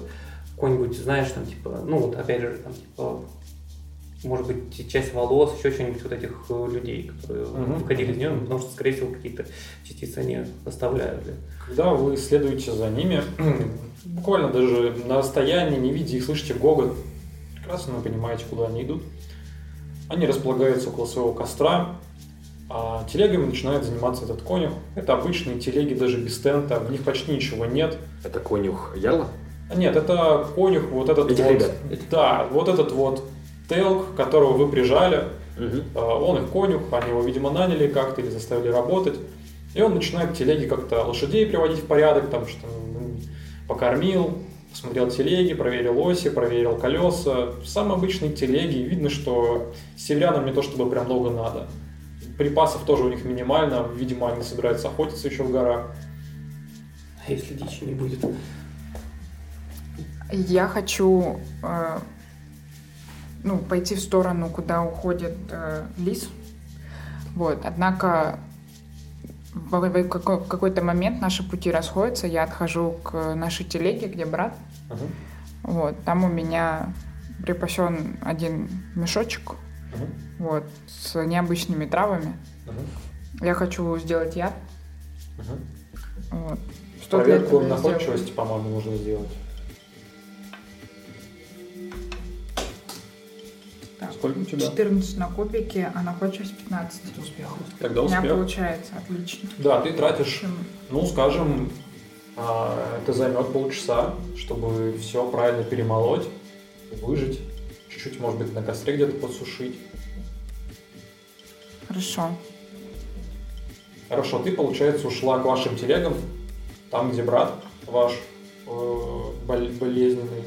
какой-нибудь, знаешь, там, типа, ну, вот опять же, там, типа, может быть, часть волос, еще что-нибудь вот этих э, людей, которые Мгм. выходили из нее, потому что, скорее всего, какие-то частицы они оставляли. Когда вы следуете за ними, буквально даже на расстоянии, не видя их, слышите гогот, прекрасно вы понимаете, куда они идут. Они располагаются около своего костра, а телегами начинает заниматься этот конюх. Это обычные телеги, даже без тента, в них почти ничего нет. Это конюх Ярла? А Нет, это конюх, вот этот Этих вот. ребят. Да, вот этот вот телк, которого вы прижали. Э, Он их конюх, они его, видимо, наняли как-то или заставили работать. И он начинает телеги как-то лошадей приводить в порядок, там что покормил, посмотрел телеги, проверил оси, проверил колеса. Самые обычные телеги. Видно, что северянам не то чтобы прям много надо. Припасов тоже у них минимально. Видимо, они собираются охотиться еще в горах. А если дичи не будет? Я хочу э, ну, пойти в сторону, куда уходит э, лис. Вот. Однако в, в- в какой- в какой-то момент наши пути расходятся. Я отхожу к нашей телеге, где брат. Мгм. Вот. Там у меня припасен один мешочек Мгм. Вот, с необычными травами. Мгм. Я хочу сделать яд. Мгм. Вот. Что Проверку находчивости, по-моему, нужно сделать. Так. Сколько у тебя? 14 на кубике, а находчивость 15. Успех. Тогда У меня успех. получается, отлично. Да, ты тратишь Ну, скажем, а, это займет полчаса, чтобы все правильно перемолоть, выжать, чуть-чуть, может быть, на костре где-то подсушить. Хорошо. Хорошо, ты, получается, ушла к вашим телегам, там, где брат ваш э, бол- болезненный,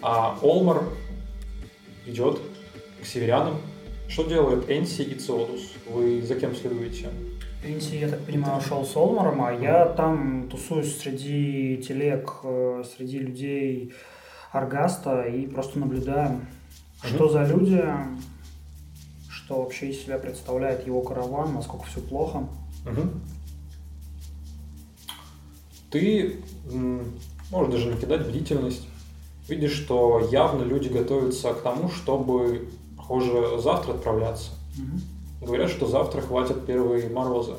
а Олмар идет к северянам. Что делают Энси и Циодус? Вы за кем следуете? Энси, я так понимаю, ушел с Олмаром, а я там тусуюсь среди телег, э, среди людей Аргаста и просто наблюдаю, что за люди, что вообще из себя представляет его караван, насколько все плохо. Мгм. Ты можешь даже накидать бдительность. Видишь, что явно люди готовятся к тому, чтобы, похоже, завтра отправляться. Мгм. говорят, что завтра хватит первые морозы.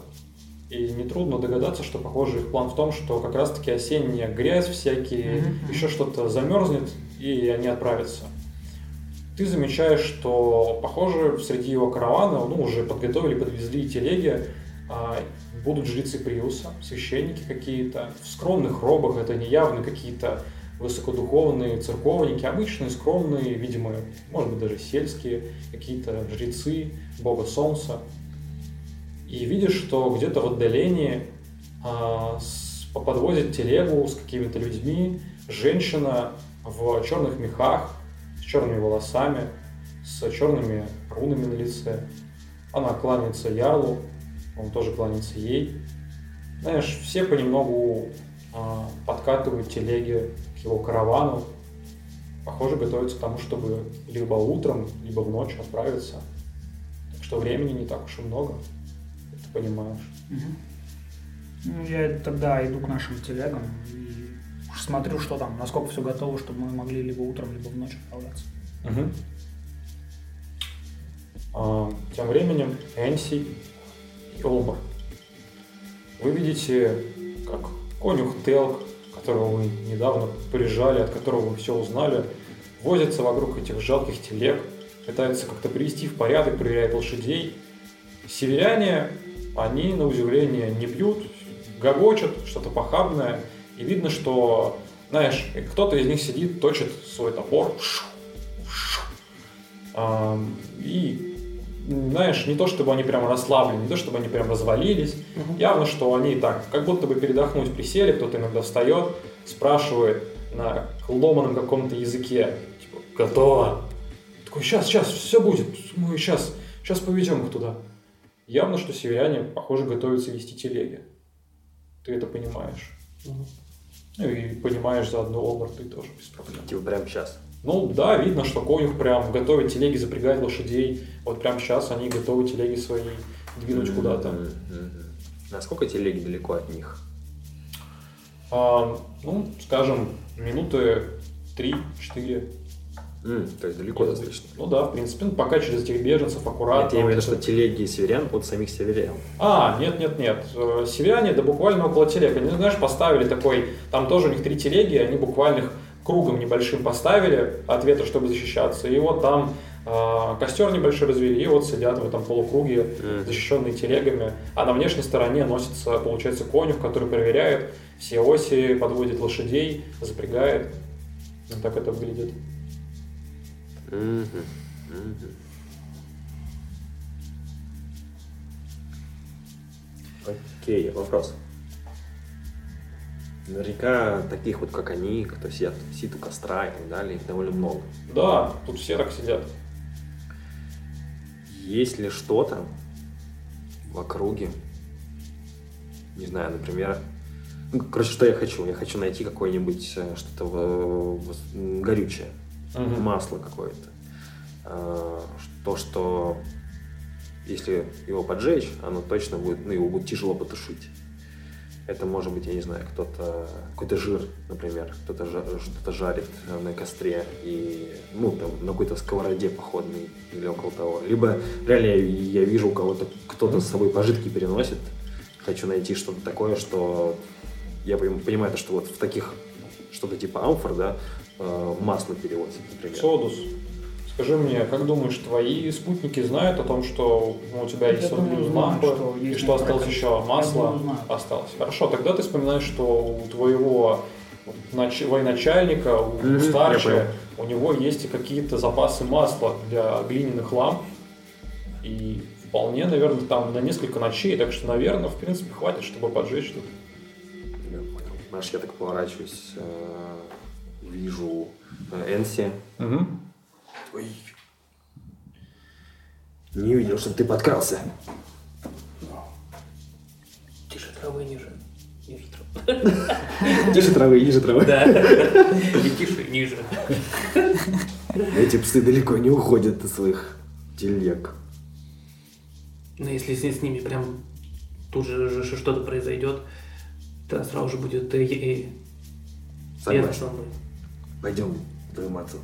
И нетрудно догадаться, что, похоже, их план в том, что как раз-таки осенняя грязь всякие, Мгм. еще что-то замерзнет, и они отправятся. Ты замечаешь, что, похоже, среди его каравана, ну, уже подготовили, подвезли телеги, а, будут жрецы Приуса, священники какие-то, в скромных робах, это не явно какие-то высокодуховные церковники, обычные, скромные, видимо, может быть, даже сельские, какие-то жрецы, бога солнца. И видишь, что где-то в отдалении а, с- подвозит телегу с какими-то людьми женщина в черных мехах, черными волосами, с черными рунами на лице. Она кланяется Ярлу, он тоже кланяется ей. Знаешь, все понемногу а, подкатывают телеги к его каравану. Похоже, готовятся к тому, чтобы либо утром, либо в ночь отправиться. Так что времени не так уж и много, ты понимаешь. Мгм. Ну, я тогда иду к нашим телегам и смотрю, что там, насколько все готово, чтобы мы могли либо утром, либо в ночь отправляться. Мгм. А, Тем временем Энси и Олбар. Вы видите, как конюх Телк, которого вы недавно прижали, от которого вы все узнали, возится вокруг этих жалких телег, пытается как-то привести в порядок, проверяет лошадей. Северяне, они, на удивление, не бьют, гогочат, что-то похабное, и видно, что, знаешь, кто-то из них сидит, точит свой топор, Ам, И, знаешь, не то чтобы они прям расслаблены, не то чтобы они прям развалились. Явно, что они так, как будто бы передохнуть присели, кто-то иногда встает, спрашивает на ломаном каком-то языке, типа, готово. Такой, сейчас, сейчас, все будет, мы сейчас, сейчас поведем их туда. Явно, что северяне, похоже, готовятся вести телеги. Ты это понимаешь. Ну и понимаешь заодно Олбар, ты тоже без проблем. Типа прямо сейчас. Ну да, видно, что конюх прям готовит телеги, запрягает лошадей. Вот прямо сейчас они готовы телеги свои двинуть куда-то. Мгм, мгм. Насколько телеги далеко от них? А, ну, скажем, минуты 3-4. М, то есть далеко достаточно. Ну да, в принципе, ну, пока через этих беженцев аккуратно. Нет, я имею в виду, что телеги северян от самих северян. А, нет, нет, нет. Э, Северяне, да буквально около телег. Они, знаешь, поставили такой, там тоже у них три телеги, они буквально их кругом небольшим поставили от ветра, чтобы защищаться. И вот там э, костер небольшой развели, и вот сидят в этом полукруге, Мгм. защищенные телегами. А на внешней стороне носится, получается, конюх, который проверяет все оси, подводит лошадей, запрягает. Вот так это выглядит. Мгм, мгм. Окей, вопрос. Наверняка таких вот, как они, кто сидят, сидит у костра и так далее, их довольно много. Да, тут все так сидят. Есть ли что-то в округе, не знаю, например, ну, короче, что я хочу? Я хочу найти какое-нибудь э, что-то м, горючее, Мгм. масло какое-то. Э, То, что если его поджечь, оно точно будет, ну, его будет тяжело потушить. Это может быть, я не знаю, кто-то, какой-то жир, например, кто-то что-то жарит э, на костре и, ну, там, на какой-то сковороде походной или около того. Либо реально я, я вижу у кого-то, кто-то с собой пожитки переносит. Хочу найти что-то такое, что я понимаю, то, что вот в таких, что-то типа амфор, да, масло перевозят, например. Содус, скажи мне, как думаешь, твои спутники знают о том, что ну, у тебя есть вот думаю, блюз знают, лампа, что и что осталось некоторое еще масло осталось? Хорошо, тогда ты вспоминаешь, что у твоего нач- военачальника, у старшего, у него есть и какие-то запасы масла для глиняных ламп. И вполне, наверное, там на несколько ночей, так что, наверное, в принципе, хватит, чтобы поджечь тут. Я понял. Знаешь, я так поворачиваюсь, э, вижу э, Энси. Ой. Не увидел, что ты подкрался. Тише травы ниже. Не ветру. Тише травы, ниже травы. Да. И тише, ниже. Эти псы далеко не уходят от своих телег. Но если с ними прям тут же что-то произойдет, то сразу же будет э, э, Согласен. Пойдем в твою мацу.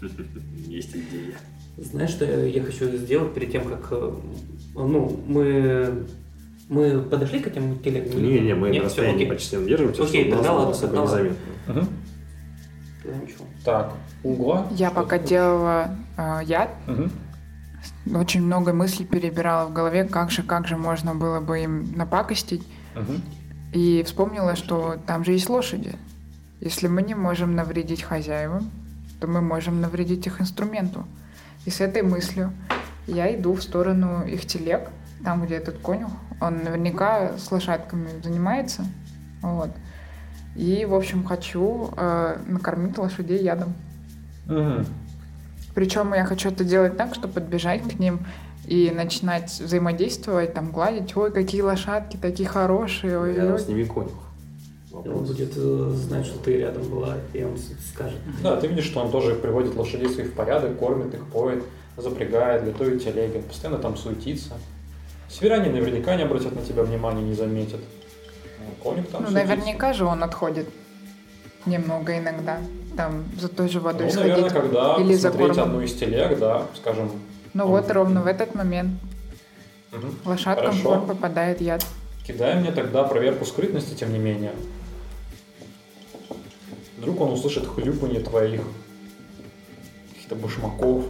Есть идея. Знаешь, что я хочу сделать перед тем, как... э, Ну, мы... Мы подошли к этим телегам? или Не-не, мы Нет, на расстоянии почти держимся, Окей, чтобы нас тогда было ладно, незаметно. Ничего. Так, угла. Я Что пока делала э, яд, Мгм. очень много мыслей перебирала в голове, как же, как же можно было бы им напакостить. Мгм. И вспомнила, что там же есть лошади. Если мы не можем навредить хозяевам, то мы можем навредить их инструменту. И с этой мыслью я иду в сторону их телег, там, где этот конюх. Он наверняка с лошадками занимается. Вот. И, в общем, хочу э, накормить лошадей ядом. Мгм. Причем я хочу это делать так, чтобы подбежать к ним и начинать взаимодействовать, там гладить. Ой, какие лошадки, такие хорошие. Ой, Рядом ой. с ними конюх. Он будет э, знать, что ты рядом была, и он скажет. Да, ты видишь, что он тоже приводит лошадей своих в порядок, кормит их, поет, запрягает, готовит телеги, постоянно там суетится. Северяне наверняка не обратят на тебя внимания, не заметят. Конюх там Ну, суетится. наверняка же он отходит немного иногда. Там за той же водой Ну, сходить. наверное, когда Или за кормом. одну из телег, да, скажем, Ну он- вот ровно в этот момент мгм, лошадкам в Хорошо. корм попадает яд. кидай мне тогда проверку скрытности, тем не менее. Вдруг он услышит хлюпанье твоих каких-то башмаков.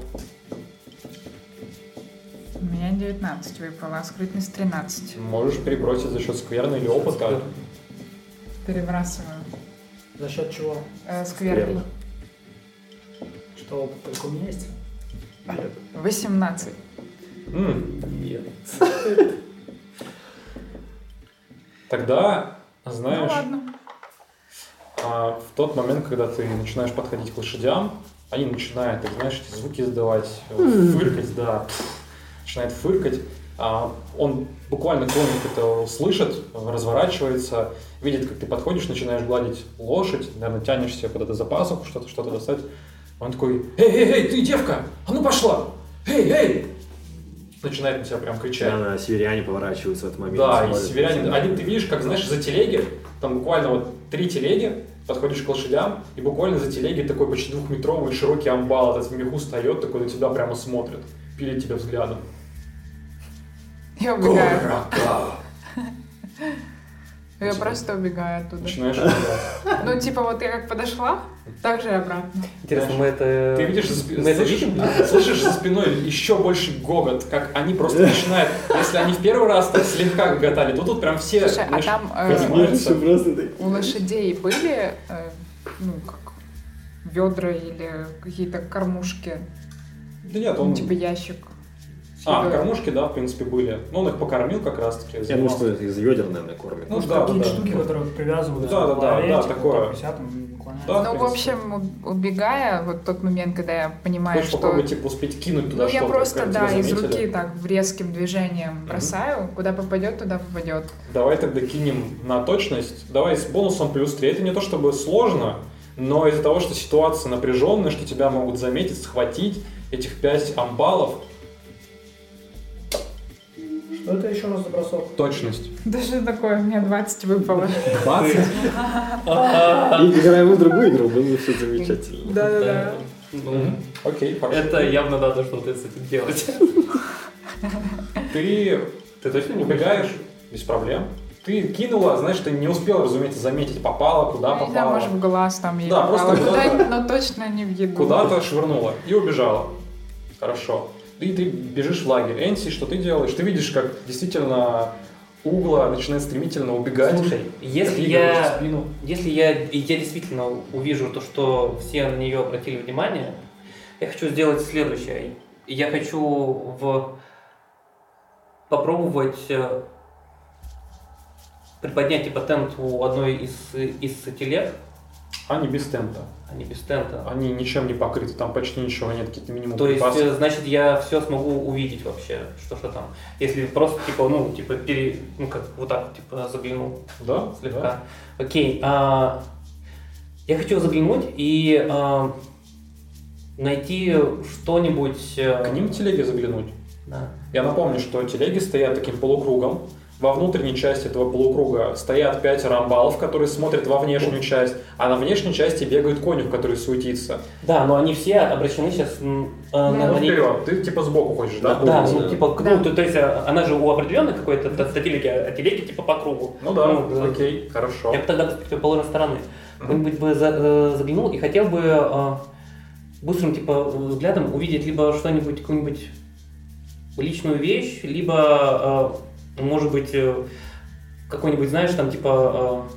У меня 19 выпало, а скрытность 13. Можешь перебросить за счет скверны или опыта. Перебрасываю. За счет чего? Э. Скверно. Что опыт только у меня есть? 18. М, Нет. Тогда, Ну знаешь, ладно. А, в тот момент, когда ты начинаешь подходить к лошадям, они начинают, так знаешь, эти звуки издавать, э, фыркать, да, начинает фыркать. А он буквально конюх это слышит, разворачивается, видит, как ты подходишь, начинаешь гладить лошадь, наверное, тянешься куда-то за пасуху, что-то, что-то достать. Он такой, эй, эй, эй, ты девка, а ну пошла, эй, эй! Начинает на тебя прям кричать. Да, северяне поворачиваются в этот момент. Да, и северяне, один ты видишь, как, знаешь, за телеги, там буквально вот три телеги, подходишь к лошадям, и буквально за телеги такой почти двухметровый широкий амбал этот в меху встает, такой на тебя прямо смотрит, пилит тебя взглядом. Я убегаю. Я просто убегаю оттуда. Начинаешь убегать. Ну, типа, вот я как подошла, так же и обратно. Интересно, мы это... Ты видишь, Мы это слышишь, видим? слышишь за спиной еще больше гогот, как они просто начинают, если они в первый раз так слегка гоготали, то тут прям все, Слушай, а там э, у лошадей были, э, ну, как ведра или какие-то кормушки, Да нет, он... типа ящик. А, кормушки, да, в принципе, были. Ну, он их покормил как раз-таки. Я думаю, что из ведер, наверное, кормят. Ну, да, какие-то да. штуки, которые привязывают Да, да, да, да, такое. Да, Ну, в общем, убегая, вот тот момент, когда я понимаю, Хочешь что... попробовать, типа, успеть кинуть туда Ну, я просто, да, из руки так резким движением бросаю. Куда попадет, туда попадет. Давай тогда кинем на точность. Давай с бонусом плюс 3. Это не то чтобы сложно, но из-за того, что ситуация напряженная, что тебя могут заметить, схватить, этих 5 амбалов, Что это еще раз бросок? точность. Да что такое? У меня 20 выпало. 20? И играем в другую игру, было бы все замечательно. Да-да-да. Ну, Окей, хорошо. Это явно надо что-то с этим делать. Ты Ты точно не убегаешь без проблем. Ты кинула, знаешь, ты не успела, разумеется, заметить, попала, куда Ну, попала. может, в глаз там ей Да, просто попало. куда-то- но точно не в еду. Куда-то швырнула и убежала. Хорошо. И ты бежишь в лагерь. Энси, что ты делаешь? Ты видишь, как действительно угла начинает стремительно убегать. Слушай, если я, спину. если я, и я действительно увижу то, что все на нее обратили внимание, я хочу сделать следующее. Я хочу в... попробовать э, приподнять типа тент у одной из, из телег, Они без тента. не без тента. Они ничем не покрыты, там почти ничего нет, какие-то минимум То есть, припасы. э, значит, я все смогу увидеть вообще, что что там. Если просто, типа, ну, типа, пере, ну, как вот так, типа, заглянул Да, слегка. да. Окей. а, я хочу заглянуть и а, найти что-нибудь. э, К ним в телеге заглянуть. да. Я напомню, что телеги стоят таким полукругом. Во внутренней части этого полукруга стоят пятеро амбалов, которые смотрят во внешнюю часть, а на внешней части бегает конюх, который суетится. Да, но они все обращены сейчас э, на- Ну, они- вперед, ты типа сбоку хочешь, да? Да, ну типа, Да. ну, то, то есть э, она же у определенной какой-то телеги, а телеги типа по кругу. Ну да, Ну, окей, хорошо. Я бы тогда с противоположной стороны кто-нибудь бы за- э, заглянул и хотел бы э, быстрым типа взглядом увидеть либо что-нибудь, какую-нибудь личную вещь, либо, э, может быть, э, какой-нибудь, знаешь, там типа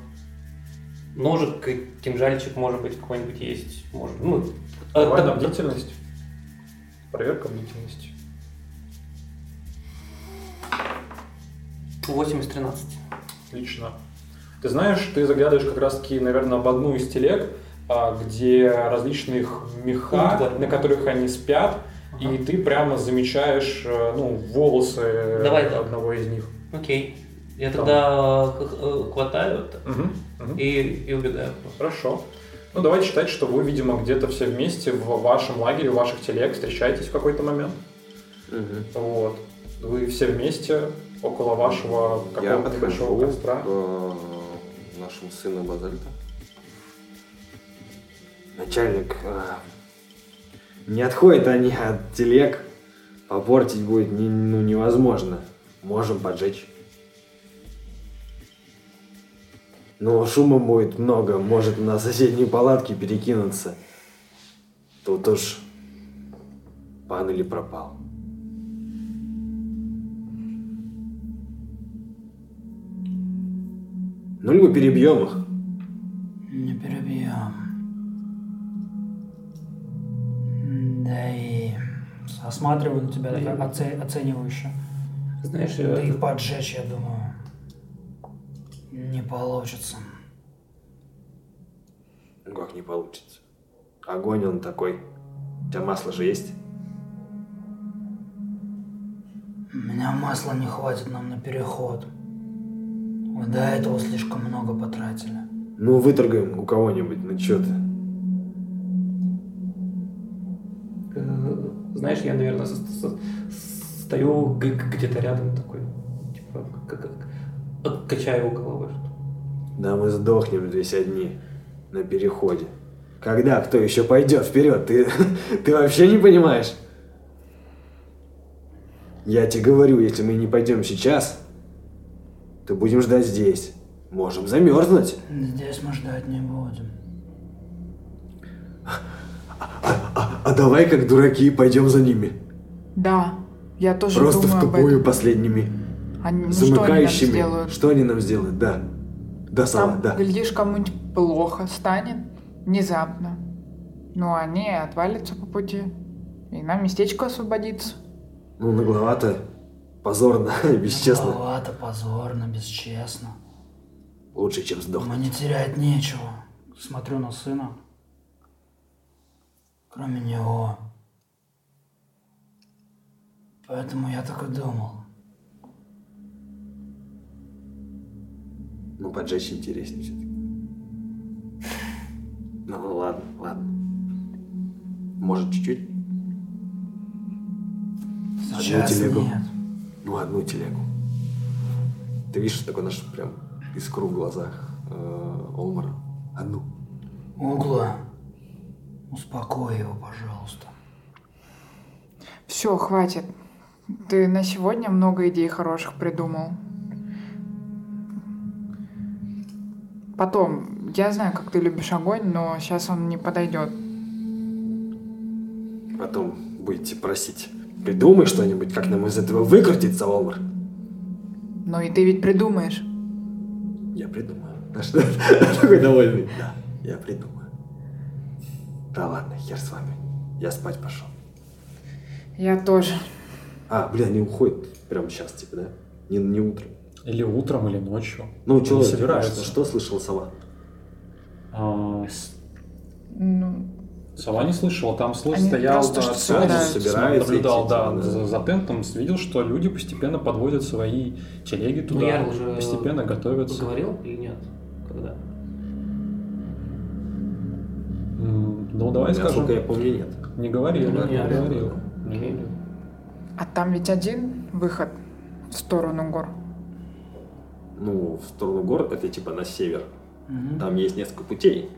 э, ножик, кинжальчик, может быть, какой-нибудь есть. Может, ну, э, Давай так- на бдительность. Проверка бдительности. 80-13. Отлично. Ты знаешь, ты заглядываешь как раз-таки, наверное, в одну из телег, а, где различные их меха, Утварь. на которых они спят, и ты прямо замечаешь э, ну, волосы Давай так. одного из них. Окей. Я Там. тогда э, э, хватаю это Мгм, мгм. и, и убегаю. Хорошо. Ну, давайте считать, что вы, видимо, где-то все вместе в вашем лагере, в ваших телег встречаетесь в какой-то момент. Вот. Вы все вместе около вашего какого-то подхожу костра. к нашему сыну Базальта. Начальник, не отходят они от телег, попортить будет не- ну, невозможно. Можем поджечь. Но шума будет много, может на соседние палатки перекинуться. Тут уж пан или пропал. Ну, либо перебьем их. Осматриваю на тебя так оце- оценивающе. Знаешь, да э, и поджечь, я думаю, не получится. Ну, как не получится. Огонь он такой. У тебя масло же есть? У меня масла не хватит нам на переход. Вы до этого слишком много потратили. Ну, выторгаем у кого-нибудь, ну чё ты. Знаешь, я, наверное, со- со- стою где-то рядом такой, типа, как, как- качаю головой. что Да мы сдохнем здесь одни на переходе. Когда кто еще пойдет вперед? Ты, ты вообще не понимаешь? Я тебе говорю, если мы не пойдем сейчас, то будем ждать здесь. Можем замерзнуть. Здесь мы ждать не будем. А давай, как дураки, пойдем за ними. Да, я тоже Просто думаю в об тупую этом. последними Они, ну, что они нам замыкающими. сделают? Что они нам сделают? Да. Да, Сава, Там, да. глядишь, кому-нибудь плохо станет внезапно. Ну, они отвалятся по пути. И нам местечко освободится. Ну, нагловато, позорно, бесчестно. Маловато, позорно, бесчестно. Лучше, чем сдохнуть. Мне терять нечего. Смотрю на сына. Кроме него. Поэтому я так и думал. Ну, поджечь интереснее все-таки. Ну, ладно, ладно. Может, чуть-чуть? Сейчас телегу. нет. Ну, одну телегу. Ты видишь, такой наш прям искру в глазах э, Олмара? Одну. Угла. Успокой его, пожалуйста. Все, хватит. Ты на сегодня много идей хороших придумал. Потом, я знаю, как ты любишь огонь, но сейчас он не подойдет. Потом будете просить. Придумай что-нибудь, как нам из этого выкрутиться, Олмар. Но и ты ведь придумаешь. Я придумаю. Что? Такой довольный. Да, я придумаю. Да ладно, хер с вами. Я спать пошел. Я тоже. А, бля, они уходят прямо сейчас, типа, да? Не, не утром. Или утром, или ночью. Ну, Они человек, собираются. Что, что слышала сова? А, с- Ну, Сова не слышала, там слышь, Они стоял просто да, что собираются. Собираются наблюдал, идти, да, типа, да. за, за тентом, видел, что люди постепенно подводят свои телеги туда, я уже постепенно готовятся. Говорил или нет? Когда? Ну, давай скажем, Насколько я помню, нет. не говорил, Ну, не не говорил. А там ведь один выход в сторону гор. ну, в сторону города, это типа на север. Мгм. Там есть несколько путей.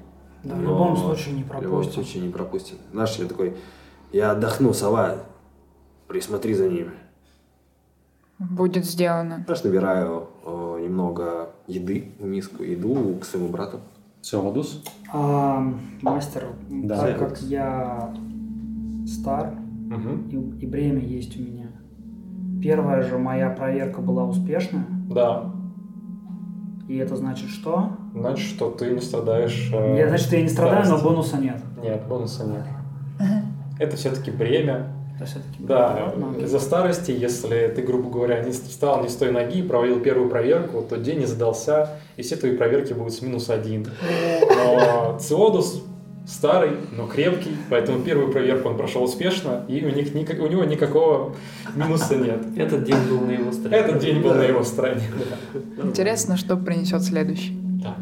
Да, в любом случае не В любом пропустим. случае не пропустим. Наш я такой, я отдохну, сова, присмотри за ними. Будет сделано. Знаешь, набираю э, немного еды в миску, иду к своему брату. Теодус. А, мастер, Да. так как я стар и, и бремя есть у меня, первая же моя проверка была успешная, Да. и это значит что? Значит, что ты не страдаешь... э, Я, значит, я не страдаю, но старостью. бонуса нет. Нет, бонуса нет. Это все-таки бремя. Это все-таки Да, из-за старости, если ты, грубо говоря, не встал не с той ноги, проводил первую проверку, то день не задался, и все твои проверки будут с минус один. Но Циодус старый, но крепкий, поэтому первую проверку он прошел успешно, и у, них никак- у него никакого минуса нет. Этот день был на его стороне. Этот день был на его стороне. Интересно, что принесет следующий. Да.